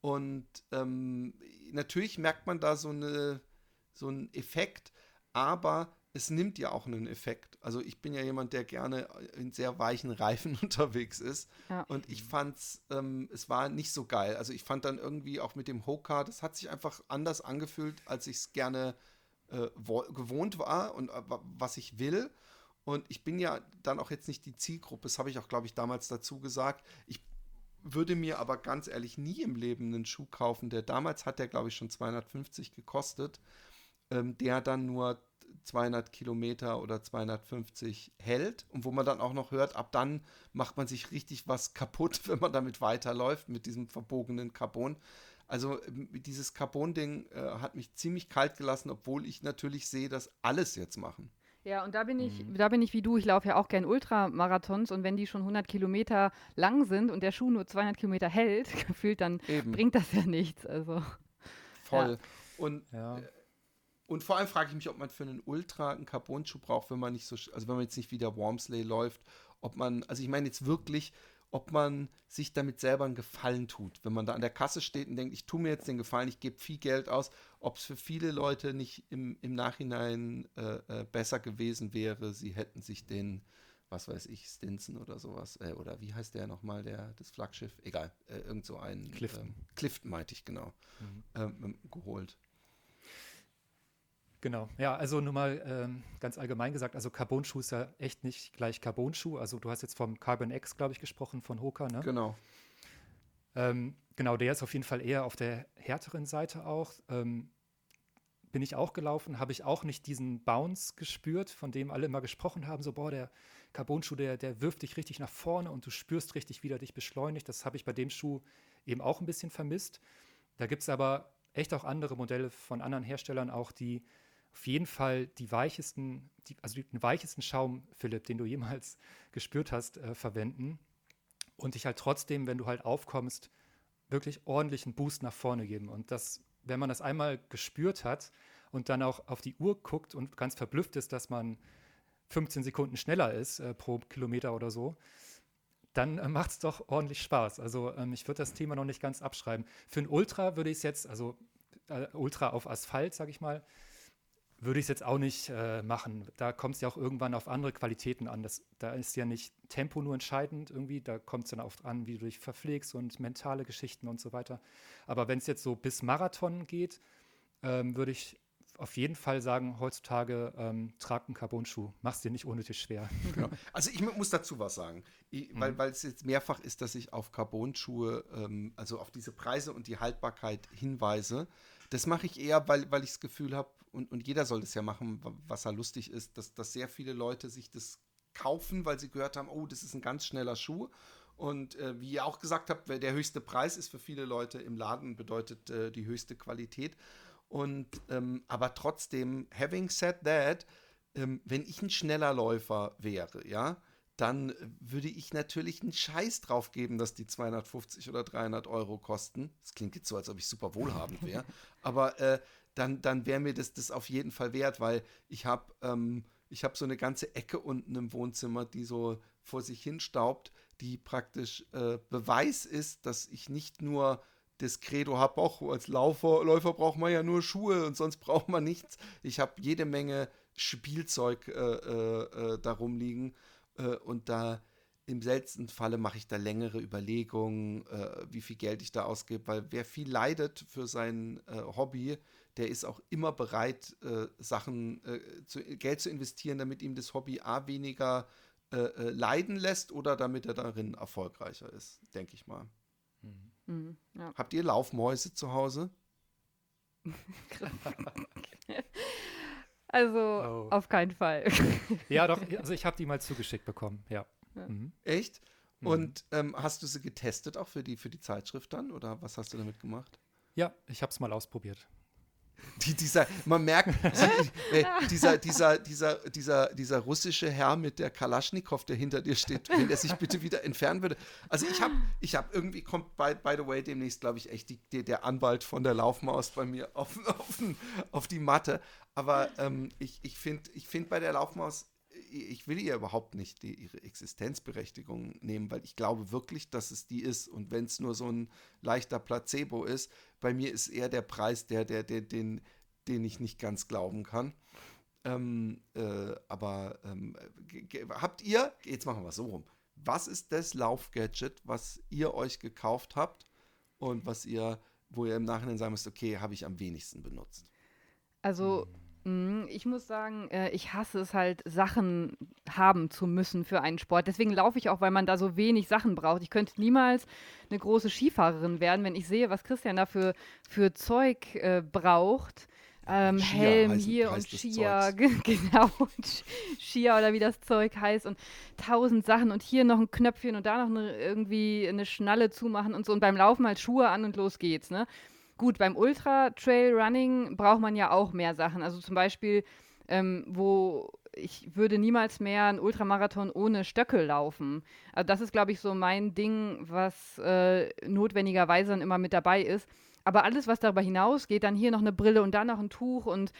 Und ähm, natürlich merkt man da so, eine, so einen Effekt, aber es nimmt ja auch einen Effekt. Also ich bin ja jemand, der gerne in sehr weichen Reifen unterwegs ist. Ja. Und ich fand's, ähm, es war nicht so geil. Also ich fand dann irgendwie auch mit dem Hoka, das hat sich einfach anders angefühlt, als ich es gerne äh, gewohnt war und äh, was ich will. Und ich bin ja dann auch jetzt nicht die Zielgruppe, das habe ich auch, glaube ich, damals dazu gesagt. Ich würde mir aber ganz ehrlich nie im Leben einen Schuh kaufen, der damals hat der, glaube ich, schon 250 gekostet, ähm, der dann nur 200 Kilometer oder 250 hält und wo man dann auch noch hört, ab dann macht man sich richtig was kaputt, wenn man damit weiterläuft mit diesem verbogenen Carbon. Also ähm, dieses Carbon-Ding äh, hat mich ziemlich kalt gelassen, obwohl ich natürlich sehe, dass alles jetzt machen. Ja, und da bin ich, mhm. da bin ich wie du. Ich laufe ja auch gern Ultramarathons und wenn die schon 100 Kilometer lang sind und der Schuh nur 200 Kilometer hält, gefühlt, dann Eben. bringt das ja nichts. Also voll. Ja. Und ja. Und vor allem frage ich mich, ob man für einen Ultra einen Carbon-Schuh braucht, wenn man nicht so, also wenn man jetzt nicht wieder Wormsley läuft, ob man, also ich meine jetzt wirklich, ob man sich damit selber einen Gefallen tut. Wenn man da an der Kasse steht und denkt, ich tue mir jetzt den Gefallen, ich gebe viel Geld aus, ob es für viele Leute nicht im, im Nachhinein äh, äh, besser gewesen wäre, sie hätten sich den, was weiß ich, Stinson oder sowas, äh, oder wie heißt der nochmal, der, das Flaggschiff, egal, äh, irgend so einen. Clifton. Ähm, Clifton meinte ich, genau, mhm. ähm, geholt. Genau, ja, also nur mal ähm, ganz allgemein gesagt, also Carbon-Schuh ist ja echt nicht gleich Carbon-Schuh. Also du hast jetzt vom Carbon X, glaube ich, gesprochen, von Hoka, ne? Genau. Ähm, genau, der ist auf jeden Fall eher auf der härteren Seite auch. Ähm, bin ich auch gelaufen, habe ich auch nicht diesen Bounce gespürt, von dem alle immer gesprochen haben, so, boah, der Carbon-Schuh, der, der wirft dich richtig nach vorne und du spürst richtig, wie der dich beschleunigt. Das habe ich bei dem Schuh eben auch ein bisschen vermisst. Da gibt es aber echt auch andere Modelle von anderen Herstellern auch, die auf jeden Fall die weichesten, die, also den weichesten Schaum, Philipp, den du jemals gespürt hast, äh, verwenden und dich halt trotzdem, wenn du halt aufkommst, wirklich ordentlichen Boost nach vorne geben. Und das, wenn man das einmal gespürt hat und dann auch auf die Uhr guckt und ganz verblüfft ist, dass man 15 Sekunden schneller ist äh, pro Kilometer oder so, dann äh, macht es doch ordentlich Spaß. Also ähm, ich würde das Thema noch nicht ganz abschreiben. Für ein Ultra würde ich es jetzt, also äh, Ultra auf Asphalt, sage ich mal, würde ich es jetzt auch nicht äh, machen. Da kommt es ja auch irgendwann auf andere Qualitäten an. Das, da ist ja nicht Tempo nur entscheidend irgendwie, da kommt es dann oft an, wie du dich verpflegst und mentale Geschichten und so weiter. Aber wenn es jetzt so bis Marathon geht, ähm, würde ich auf jeden Fall sagen, heutzutage ähm, trag einen Carbon-Schuh. Mach's dir nicht unnötig schwer. Genau. Also ich muss dazu was sagen, ich, mhm. weil, es jetzt mehrfach ist, dass ich auf Carbon-Schuhe, ähm, also auf diese Preise und die Haltbarkeit hinweise. Das mache ich eher, weil, weil ich das Gefühl habe, und, und jeder soll das ja machen, was er lustig ist, dass, dass sehr viele Leute sich das kaufen, weil sie gehört haben, oh, das ist ein ganz schneller Schuh. Und äh, wie ihr auch gesagt habt, der höchste Preis ist für viele Leute im Laden, bedeutet äh, die höchste Qualität. Und ähm, aber trotzdem, having said that, ähm, wenn ich ein schneller Läufer wäre, ja, dann würde ich natürlich einen Scheiß drauf geben, dass die 250 oder 300 Euro kosten. Das klingt jetzt so, als ob ich super wohlhabend wäre. aber äh, dann, dann wäre mir das, das auf jeden Fall wert, weil ich habe ähm, hab so eine ganze Ecke unten im Wohnzimmer, die so vor sich hin staubt, die praktisch äh, Beweis ist, dass ich nicht nur das Credo habe, auch als Laufer, Läufer braucht man ja nur Schuhe und sonst braucht man nichts. Ich habe jede Menge Spielzeug äh, äh, äh darum liegen äh, und da im seltensten Falle mache ich da längere Überlegungen, äh, wie viel Geld ich da ausgebe, weil wer viel leidet für sein äh, Hobby, der ist auch immer bereit, Sachen, zu, Geld zu investieren, damit ihm das Hobby A weniger leiden lässt oder damit er darin erfolgreicher ist, denke ich mal. Mhm. Mhm, ja. Habt ihr Laufmäuse zu Hause? also oh. auf keinen Fall. ja, doch, also ich habe die mal zugeschickt bekommen, ja. ja. Mhm. Echt? Mhm. Und ähm, hast du sie getestet auch für die, für die Zeitschrift dann? Oder was hast du damit gemacht? Ja, ich habe es mal ausprobiert. Die, dieser, man merkt, äh, dieser, dieser, dieser, dieser, dieser russische Herr mit der Kalaschnikow, der hinter dir steht, wenn er sich bitte wieder entfernen würde. Also ich habe, ich habe irgendwie kommt by, by the way demnächst, glaube ich, echt die, die, der Anwalt von der Laufmaus bei mir auf, auf, auf die Matte. Aber ähm, ich, ich finde, ich find bei der Laufmaus ich will ihr überhaupt nicht die, ihre Existenzberechtigung nehmen, weil ich glaube wirklich, dass es die ist. Und wenn es nur so ein leichter Placebo ist, bei mir ist eher der Preis der, der, der den, den ich nicht ganz glauben kann. Ähm, äh, aber ähm, habt ihr, jetzt machen wir es so rum, was ist das Laufgadget, was ihr euch gekauft habt und was ihr, wo ihr im Nachhinein sagen müsst, okay, habe ich am wenigsten benutzt? Also hm Mhm, ich muss sagen, äh, ich hasse es halt, Sachen haben zu müssen für einen Sport. Deswegen laufe ich auch, weil man da so wenig Sachen braucht. Ich könnte niemals eine große Skifahrerin werden, wenn ich sehe, was Christian da für, für Zeug äh, braucht. Ähm, Helm heißt, hier heißt und Skier, genau, Skier oder wie das Zeug heißt und tausend Sachen und hier noch ein Knöpfchen und da noch eine, irgendwie eine Schnalle zumachen und so und beim Laufen halt Schuhe an und los geht's, ne? Gut, beim Ultra-Trail-Running braucht man ja auch mehr Sachen. Also zum Beispiel, ähm, wo ich würde niemals mehr einen Ultramarathon ohne Stöckel laufen. Also das ist, glaube ich, so mein Ding, was äh, notwendigerweise dann immer mit dabei ist. Aber alles, was darüber hinausgeht, dann hier noch eine Brille und da noch ein Tuch und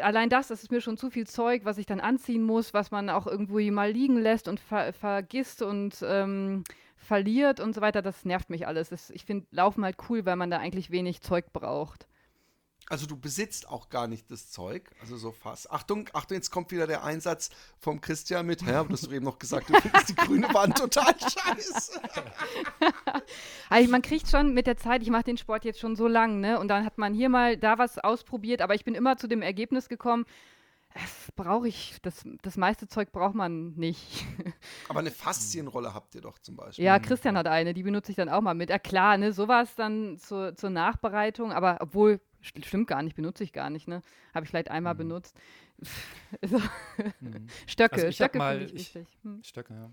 allein das, das ist mir schon zu viel Zeug, was ich dann anziehen muss, was man auch irgendwo mal liegen lässt und ver vergisst und ähm, verliert und so weiter, das nervt mich alles. Das, ich finde Laufen halt cool, weil man da eigentlich wenig Zeug braucht. Also du besitzt auch gar nicht das Zeug, also so fast. Achtung, Achtung, jetzt kommt wieder der Einsatz vom Christian mit, hä, hast du eben noch gesagt, du findest die grüne Wand total scheiße. also man kriegt schon mit der Zeit, ich mache den Sport jetzt schon so lang, ne, und dann hat man hier mal da was ausprobiert, aber ich bin immer zu dem Ergebnis gekommen, das brauche ich, das, das meiste Zeug braucht man nicht. Aber eine Faszienrolle habt ihr doch zum Beispiel. Ja, Christian hat eine, die benutze ich dann auch mal mit. Ja klar, ne, sowas dann zur, zur Nachbereitung, aber obwohl, stimmt gar nicht, benutze ich gar nicht, ne? Habe ich vielleicht einmal mhm. benutzt. so. mhm. Stöcke, also Stöcke finde ich wichtig. Hm. Stöcke, ja.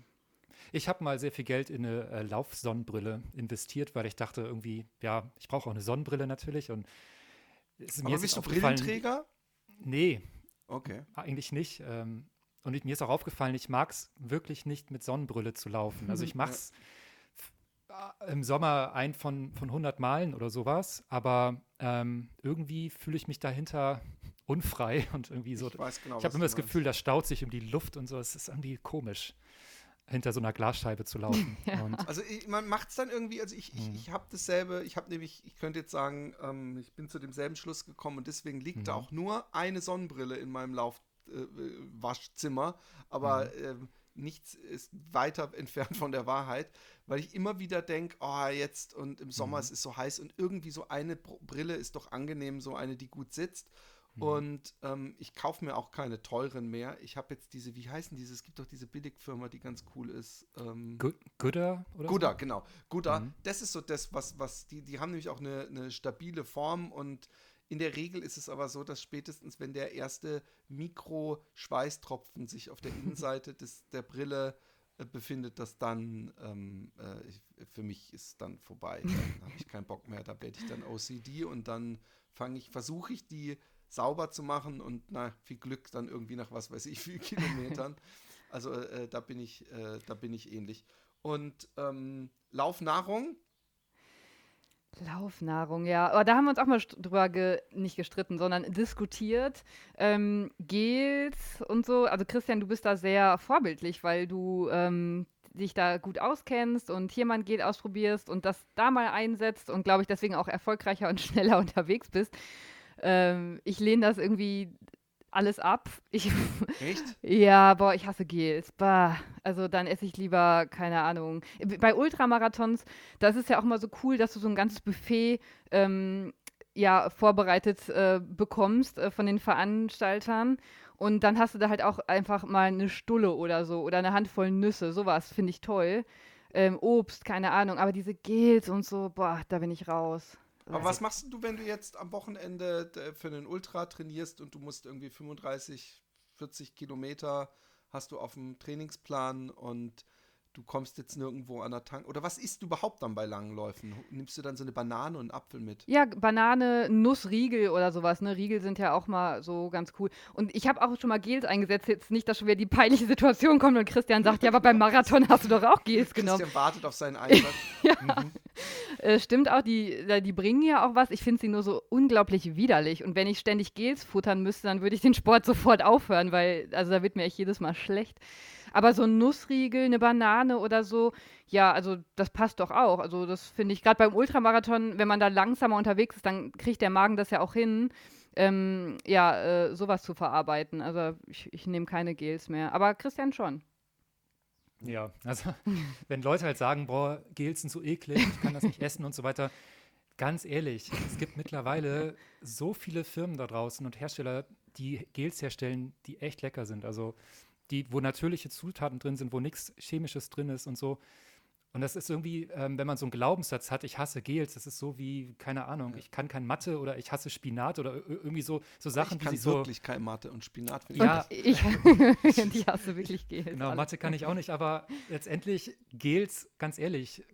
Ich habe mal sehr viel Geld in eine äh, Laufsonnenbrille investiert, weil ich dachte irgendwie, ja, ich brauche auch eine Sonnenbrille natürlich und es, Aber bist du Brillenträger? Nee, Okay. Eigentlich nicht. Ähm, und mir ist auch aufgefallen, ich mag es wirklich nicht mit Sonnenbrille zu laufen. Also ich mache es ja. im Sommer ein von, von 100 Malen oder sowas, aber ähm, irgendwie fühle ich mich dahinter unfrei und irgendwie so. Ich, genau, ich habe immer das Gefühl, da staut sich um die Luft und so. Es ist irgendwie komisch hinter so einer Glasscheibe zu laufen. ja. also ich, man macht es dann irgendwie, also ich, ich, mhm. ich habe dasselbe, ich habe nämlich, ich könnte jetzt sagen, ähm, ich bin zu demselben Schluss gekommen und deswegen liegt mhm. da auch nur eine Sonnenbrille in meinem Laufwaschzimmer, äh, aber mhm. ähm, nichts ist weiter entfernt von der Wahrheit, weil ich immer wieder denke, oh, jetzt und im Sommer mhm. es ist so heiß und irgendwie so eine Brille ist doch angenehm, so eine, die gut sitzt. Mhm. Und ähm, ich kaufe mir auch keine teuren mehr. Ich habe jetzt diese, wie heißen diese? Es gibt doch diese Billigfirma, die ganz cool ist. Ähm, Gooder oder Gooder, so? genau. Gooder. Mhm. Das ist so das, was, was, die, die haben nämlich auch eine, eine stabile Form und in der Regel ist es aber so, dass spätestens, wenn der erste Mikro-Schweißtropfen sich auf der Innenseite des, der Brille äh, befindet, dass dann ähm, äh, ich, für mich ist dann vorbei. Dann habe ich keinen Bock mehr. Da werde ich dann OCD und dann fange ich, versuche ich die sauber zu machen und na, viel Glück dann irgendwie nach was weiß ich, wie Kilometern. Also äh, da bin ich, äh, da bin ich ähnlich. Und ähm, Laufnahrung. Laufnahrung, ja. Aber da haben wir uns auch mal drüber ge nicht gestritten, sondern diskutiert. Ähm, Gels und so. Also Christian, du bist da sehr vorbildlich, weil du ähm, dich da gut auskennst und hier mal ein Gel ausprobierst und das da mal einsetzt und glaube ich deswegen auch erfolgreicher und schneller unterwegs bist. Ähm, ich lehne das irgendwie alles ab. Ich, Echt? ja, boah, ich hasse Gels. Bah. Also dann esse ich lieber, keine Ahnung. Bei Ultramarathons, das ist ja auch mal so cool, dass du so ein ganzes Buffet ähm, ja, vorbereitet äh, bekommst äh, von den Veranstaltern. Und dann hast du da halt auch einfach mal eine Stulle oder so oder eine Handvoll Nüsse. Sowas finde ich toll. Ähm, Obst, keine Ahnung. Aber diese Gels und so, boah, da bin ich raus. Aber was machst du, wenn du jetzt am Wochenende für einen Ultra trainierst und du musst irgendwie 35, 40 Kilometer hast du auf dem Trainingsplan und du kommst jetzt nirgendwo an der Tank. Oder was isst du überhaupt dann bei langen Läufen? Nimmst du dann so eine Banane und einen Apfel mit? Ja, Banane, Nuss, Riegel oder sowas. Ne? Riegel sind ja auch mal so ganz cool. Und ich habe auch schon mal Gels eingesetzt. Jetzt nicht, dass schon wieder die peinliche Situation kommt und Christian sagt, ja, aber beim Marathon hast du doch auch Gels genommen. Christian wartet auf seinen Einsatz. ja. Mhm. Äh, stimmt auch, die, die bringen ja auch was. Ich finde sie nur so unglaublich widerlich. Und wenn ich ständig Gels futtern müsste, dann würde ich den Sport sofort aufhören, weil, also da wird mir echt jedes Mal schlecht. Aber so ein Nussriegel, eine Banane oder so, ja, also das passt doch auch. Also das finde ich, gerade beim Ultramarathon, wenn man da langsamer unterwegs ist, dann kriegt der Magen das ja auch hin, ähm, ja, äh, sowas zu verarbeiten. Also ich, ich nehme keine Gels mehr. Aber Christian schon. Ja, also wenn Leute halt sagen, boah, Gels sind so eklig, ich kann das nicht essen und so weiter. Ganz ehrlich, es gibt mittlerweile so viele Firmen da draußen und Hersteller, die Gels herstellen, die echt lecker sind. Also die, wo natürliche Zutaten drin sind, wo nichts Chemisches drin ist und so. Und das ist irgendwie, ähm, wenn man so einen Glaubenssatz hat, ich hasse Gels, das ist so wie, keine Ahnung, ich kann kein Mathe oder ich hasse Spinat oder irgendwie so, so Sachen, ich kann die wirklich so, kein Mathe und Spinat finde ja, ich. ich hasse wirklich Gels. Genau, alles. Mathe kann ich auch nicht, aber letztendlich Gels, ganz ehrlich,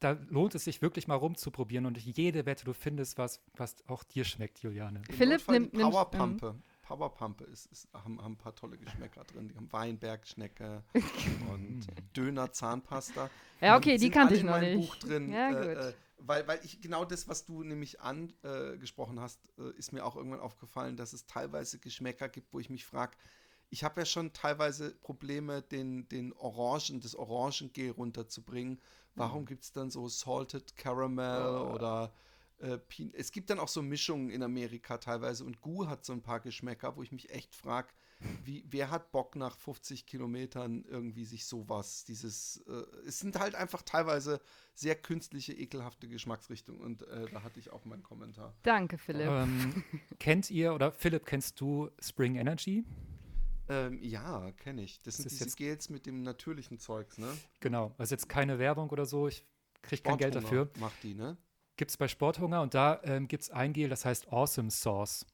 da lohnt es sich wirklich mal rumzuprobieren und jede Wette, du findest was, was auch dir schmeckt, Juliane. Philipp nimmt Powerpumpe. Powerpumpe ist, ist, haben, haben ein paar tolle Geschmäcker drin. Die haben Weinbergschnecke und Döner Zahnpasta. Ja, okay, die kannte ich noch nicht. Buch drin. Ja, äh, äh, weil, weil ich genau das, was du nämlich angesprochen hast, äh, ist mir auch irgendwann aufgefallen, dass es teilweise Geschmäcker gibt, wo ich mich frage, ich habe ja schon teilweise Probleme, den, den Orangen, das Orangengel runterzubringen. Warum mhm. gibt es dann so Salted Caramel oh. oder äh, es gibt dann auch so Mischungen in Amerika teilweise und Gu hat so ein paar Geschmäcker, wo ich mich echt frage, wie, wer hat Bock nach 50 Kilometern irgendwie sich sowas, dieses, äh, es sind halt einfach teilweise sehr künstliche, ekelhafte Geschmacksrichtungen und äh, da hatte ich auch meinen Kommentar. Danke, Philipp. Ähm, kennt ihr oder Philipp, kennst du Spring Energy? Ähm, ja, kenne ich. Das, das sind diese Gels mit dem natürlichen Zeugs, ne? Genau, also jetzt keine Werbung oder so, ich kriege kein Geld dafür. Macht die, ne? Gibt es bei Sporthunger und da ähm, gibt es ein Gel, das heißt Awesome Sauce.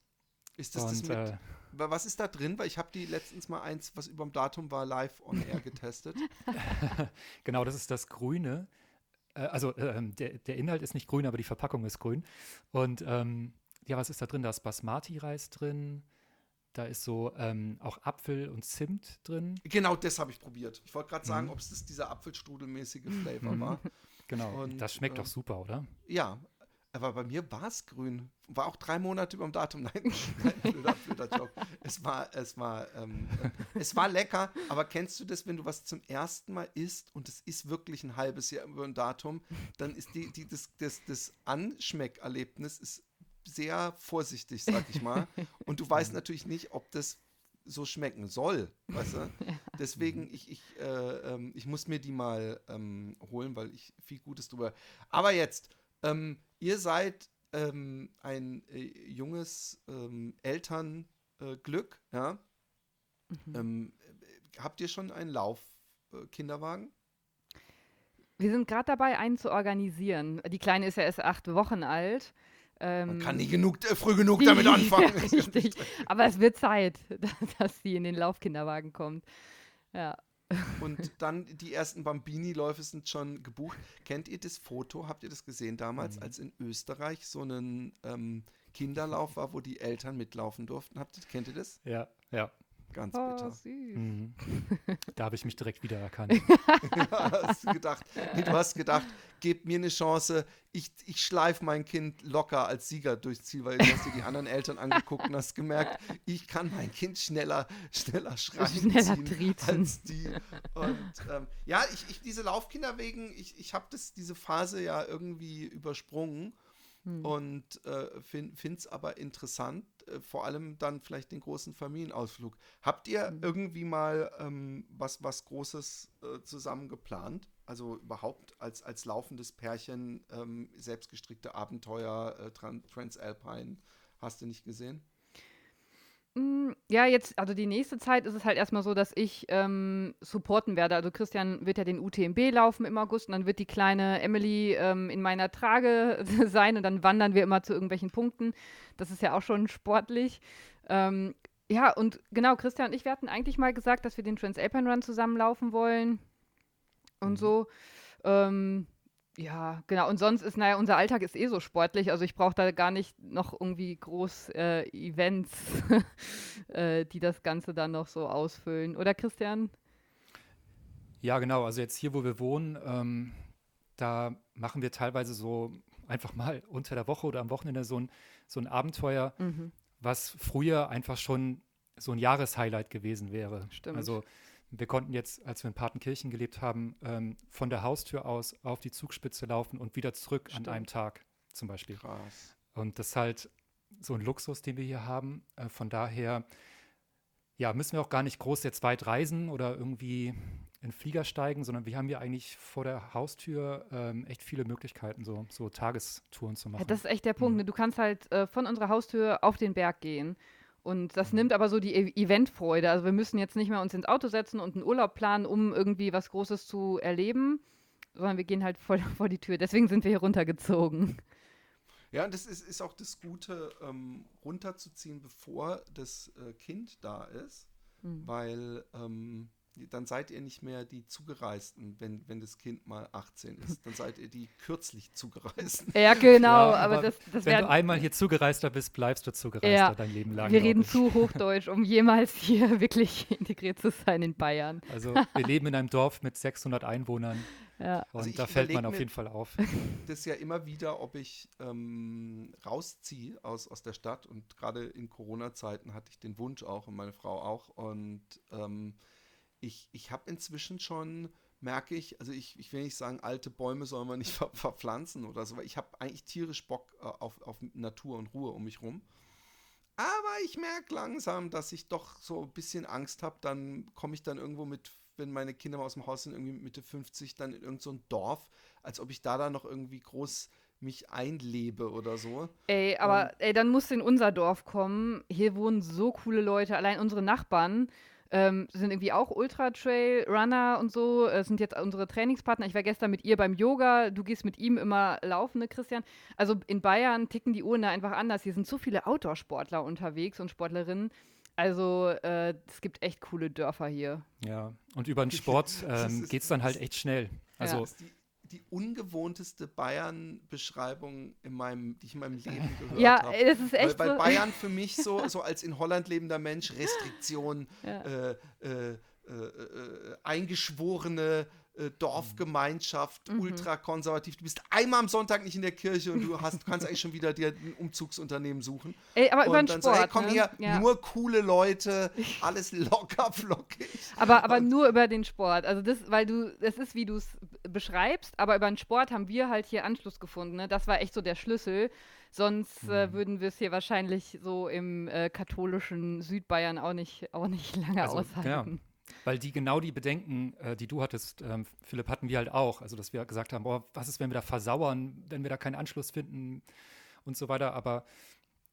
Ist das, und, das mit, äh, was ist da drin? Weil ich habe die letztens mal eins, was über dem Datum war, live on air getestet. genau, das ist das Grüne. Äh, also äh, der, der Inhalt ist nicht grün, aber die Verpackung ist grün. Und ähm, ja, was ist da drin? Da ist Basmati-Reis drin. Da ist so ähm, auch Apfel und Zimt drin. Genau, das habe ich probiert. Ich wollte gerade sagen, mhm. ob es dieser Apfelstrudelmäßige Flavor mhm. war. Genau. Und, das schmeckt äh, doch super, oder? Ja, aber bei mir war es grün. War auch drei Monate über dem Datum. Nein, nein blöder, blöder Joke. Es war, es war, ähm, äh, es war lecker, aber kennst du das, wenn du was zum ersten Mal isst und es ist wirklich ein halbes Jahr über dem Datum, dann ist die, die, das, das, das Anschmeckerlebnis ist sehr vorsichtig, sag ich mal. Und du weißt natürlich nicht, ob das so schmecken soll, weißt du? ja. Deswegen, ich, ich, äh, ähm, ich muss mir die mal ähm, holen, weil ich viel Gutes drüber. Aber jetzt, ähm, ihr seid ähm, ein äh, junges ähm, Elternglück, äh, ja? Mhm. Ähm, habt ihr schon einen Laufkinderwagen? Äh, Wir sind gerade dabei, einen zu organisieren. Die Kleine ist ja erst acht Wochen alt. Ähm, Man kann nie genug, äh, früh genug damit anfangen. ja, richtig. Aber es wird Zeit, dass sie in den Laufkinderwagen kommt. Ja. Und dann die ersten Bambini-Läufe sind schon gebucht. Kennt ihr das Foto? Habt ihr das gesehen damals, mhm. als in Österreich so ein ähm, Kinderlauf war, wo die Eltern mitlaufen durften? Habt ihr, kennt ihr das? Ja, ja. Ganz oh, bitter. Mhm. Da habe ich mich direkt wiedererkannt. ja, hast du gedacht, nee, du hast gedacht, gebt mir eine Chance, ich, ich schleife mein Kind locker als Sieger durchs Ziel, weil du hast dir die anderen Eltern angeguckt und hast gemerkt, ich kann mein Kind schneller, schneller schreien schneller als die. Und ähm, ja, ich, ich, diese Laufkinder wegen, ich, ich habe diese Phase ja irgendwie übersprungen hm. Und äh, finde es aber interessant, äh, vor allem dann vielleicht den großen Familienausflug. Habt ihr hm. irgendwie mal ähm, was, was Großes äh, zusammen geplant? Also überhaupt als, als laufendes Pärchen ähm, selbstgestrickte Abenteuer, äh, Transalpine, hast du nicht gesehen? Hm, ja, jetzt, also die nächste Zeit ist es halt erstmal so, dass ich ähm, supporten werde. Also Christian wird ja den UTMB laufen im August und dann wird die kleine Emily ähm, in meiner Trage sein und dann wandern wir immer zu irgendwelchen Punkten. Das ist ja auch schon sportlich. Ähm, ja, und genau, Christian und ich, wir hatten eigentlich mal gesagt, dass wir den Transalpine Run zusammenlaufen wollen und mhm. so. Ähm, ja, genau. Und sonst ist, naja, unser Alltag ist eh so sportlich. Also ich brauche da gar nicht noch irgendwie groß äh, Events, äh, die das Ganze dann noch so ausfüllen. Oder Christian? Ja, genau. Also jetzt hier, wo wir wohnen, ähm, da machen wir teilweise so einfach mal unter der Woche oder am Wochenende so ein, so ein Abenteuer, mhm. was früher einfach schon so ein Jahreshighlight gewesen wäre. Stimmt. Also wir konnten jetzt, als wir in Partenkirchen gelebt haben, ähm, von der Haustür aus auf die Zugspitze laufen und wieder zurück Stimmt. an einem Tag zum Beispiel. Krass. Und das ist halt so ein Luxus, den wir hier haben. Äh, von daher, ja, müssen wir auch gar nicht groß jetzt weit reisen oder irgendwie in Flieger steigen, sondern wir haben hier eigentlich vor der Haustür ähm, echt viele Möglichkeiten, so, so Tagestouren zu machen. Ja, das ist echt der Punkt. Mhm. Ne? Du kannst halt äh, von unserer Haustür auf den Berg gehen. Und das nimmt aber so die e Eventfreude. Also wir müssen jetzt nicht mehr uns ins Auto setzen und einen Urlaub planen, um irgendwie was Großes zu erleben, sondern wir gehen halt voll vor die Tür. Deswegen sind wir hier runtergezogen. Ja, und das ist, ist auch das Gute, ähm, runterzuziehen, bevor das äh, Kind da ist, mhm. weil ähm, dann seid ihr nicht mehr die Zugereisten, wenn, wenn das Kind mal 18 ist. Dann seid ihr die kürzlich Zugereisten. Ja, genau. Ja, aber, aber das, das wenn du einmal hier Zugereister bist, bleibst du Zugereister ja, dein Leben lang. Wir reden ich. zu Hochdeutsch, um jemals hier wirklich integriert zu sein in Bayern. Also wir leben in einem Dorf mit 600 Einwohnern. Ja. Und also da fällt man auf jeden Fall auf. Das ja immer wieder, ob ich ähm, rausziehe aus, aus der Stadt. Und gerade in Corona-Zeiten hatte ich den Wunsch auch und meine Frau auch. Und ähm, ich, ich habe inzwischen schon, merke ich, also ich, ich will nicht sagen, alte Bäume soll man nicht ver verpflanzen oder so, weil ich habe eigentlich tierisch Bock äh, auf, auf Natur und Ruhe um mich rum. Aber ich merke langsam, dass ich doch so ein bisschen Angst habe. Dann komme ich dann irgendwo mit, wenn meine Kinder mal aus dem Haus sind, irgendwie Mitte 50, dann in irgendein so Dorf, als ob ich da dann noch irgendwie groß mich einlebe oder so. Ey, aber und, ey, dann musst du in unser Dorf kommen. Hier wohnen so coole Leute. Allein unsere Nachbarn ähm, sind irgendwie auch Ultra-Trail-Runner und so, äh, sind jetzt unsere Trainingspartner. Ich war gestern mit ihr beim Yoga, du gehst mit ihm immer laufen, ne, Christian? Also in Bayern ticken die Uhren da einfach anders. Hier sind so viele Outdoor-Sportler unterwegs und Sportlerinnen. Also äh, es gibt echt coole Dörfer hier. Ja, und über den Sport ähm, geht es dann halt echt schnell. Also ja die ungewohnteste Bayern-Beschreibung, in meinem, die ich in meinem Leben gehört ja, habe. Ja, das ist echt weil, weil so. Bayern für mich so, so als in Holland lebender Mensch Restriktion, ja. äh, äh, äh, äh eingeschworene äh, Dorfgemeinschaft, mhm. ultrakonservativ. Du bist einmal am Sonntag nicht in der Kirche und du, hast, du kannst eigentlich schon wieder dir ein Umzugsunternehmen suchen. Ey, aber über den Sport, so, hey, komm ne? hier, ja. nur coole Leute, alles locker flockig. Aber, aber nur über den Sport. Also das, weil du, das ist, wie du es beschreibst, aber über den Sport haben wir halt hier Anschluss gefunden. Ne? Das war echt so der Schlüssel. Sonst äh, mhm. würden wir es hier wahrscheinlich so im äh, katholischen Südbayern auch nicht, auch nicht lange also, aushalten. Ja. Weil die genau die Bedenken, äh, die du hattest, ähm, Philipp, hatten wir halt auch. Also, dass wir gesagt haben, boah, was ist, wenn wir da versauern, wenn wir da keinen Anschluss finden und so weiter. Aber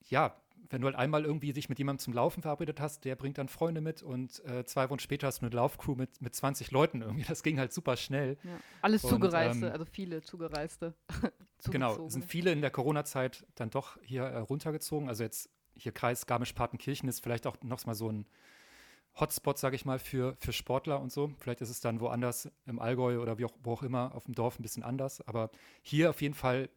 ja, wenn du halt einmal irgendwie dich mit jemandem zum Laufen verabredet hast, der bringt dann Freunde mit und äh, zwei Wochen später hast du eine Laufcrew mit, mit 20 Leuten irgendwie. Das ging halt super schnell. Ja. Alles und, Zugereiste, ähm, also viele Zugereiste. genau, sind viele in der Corona-Zeit dann doch hier äh, runtergezogen. Also jetzt hier Kreis Garmisch-Partenkirchen ist vielleicht auch noch mal so ein Hotspot, sage ich mal, für, für Sportler und so. Vielleicht ist es dann woanders im Allgäu oder wie auch, wo auch immer auf dem Dorf ein bisschen anders. Aber hier auf jeden Fall,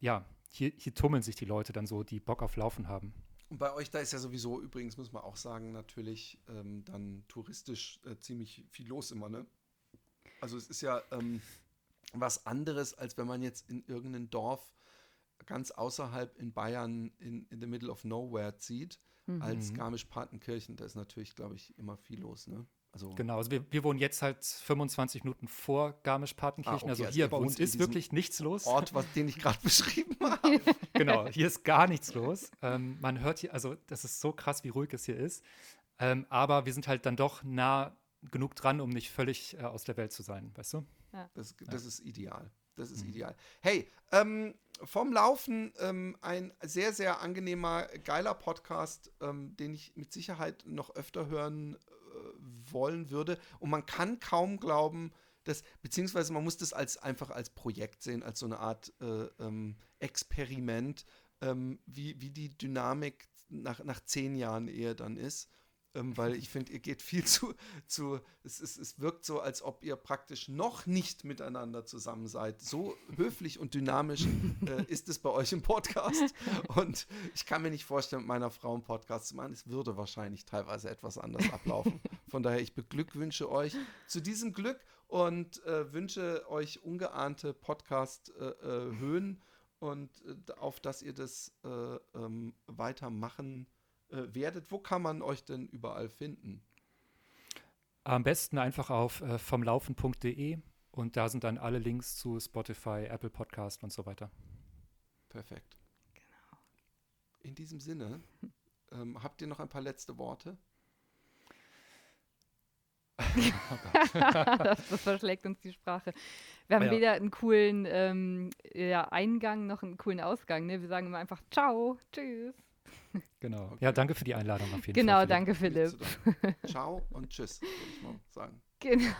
ja, hier, hier tummeln sich die Leute dann so, die Bock auf Laufen haben. Und bei euch, da ist ja sowieso, übrigens muss man auch sagen, natürlich ähm, dann touristisch äh, ziemlich viel los immer, ne? Also es ist ja ähm, was anderes, als wenn man jetzt in irgendein Dorf ganz außerhalb in Bayern in, in the middle of nowhere zieht, mhm. als Garmisch-Partenkirchen. Da ist natürlich, glaube ich, immer viel los, ne? Also genau, also wir, wir wohnen jetzt halt 25 Minuten vor Garmisch-Partenkirchen. Ah, okay, also hier also bei uns ist wirklich nichts los. Ort, was, den ich gerade beschrieben habe. genau, hier ist gar nichts los. Ähm, man hört hier, also das ist so krass, wie ruhig es hier ist. Ähm, aber wir sind halt dann doch nah genug dran, um nicht völlig äh, aus der Welt zu sein, weißt du? Ja. Das, das ja. ist ideal. Das ist mhm. ideal. Hey, ähm, vom Laufen ähm, ein sehr, sehr angenehmer, geiler Podcast, ähm, den ich mit Sicherheit noch öfter hören wollen würde. Und man kann kaum glauben, dass, beziehungsweise man muss das als einfach als Projekt sehen, als so eine Art äh, ähm, Experiment, ähm, wie, wie die Dynamik nach, nach zehn Jahren eher dann ist ähm, weil ich finde, ihr geht viel zu, zu es, es, es wirkt so, als ob ihr praktisch noch nicht miteinander zusammen seid. So höflich und dynamisch äh, ist es bei euch im Podcast. Und ich kann mir nicht vorstellen, mit meiner Frau einen Podcast zu machen. Es würde wahrscheinlich teilweise etwas anders ablaufen. Von daher, ich beglückwünsche euch zu diesem Glück und äh, wünsche euch ungeahnte Podcast-Höhen. Äh, äh und äh, auf dass ihr das äh, ähm, weitermachen äh, werdet. Wo kann man euch denn überall finden? Am besten einfach auf äh, vomlaufen.de und da sind dann alle Links zu Spotify, Apple Podcast und so weiter. Perfekt. Genau. In diesem Sinne, ähm, habt ihr noch ein paar letzte Worte? das, das, verschlägt uns die Sprache. Wir haben ja. weder einen coolen ähm, ja, Eingang noch einen coolen Ausgang. Ne? Wir sagen immer einfach Ciao, Tschüss. Genau. Okay. Ja, danke für die Einladung auf jeden genau, Fall. Genau, danke Philipp. Ciao und tschüss, würde ich mal sagen. Genau.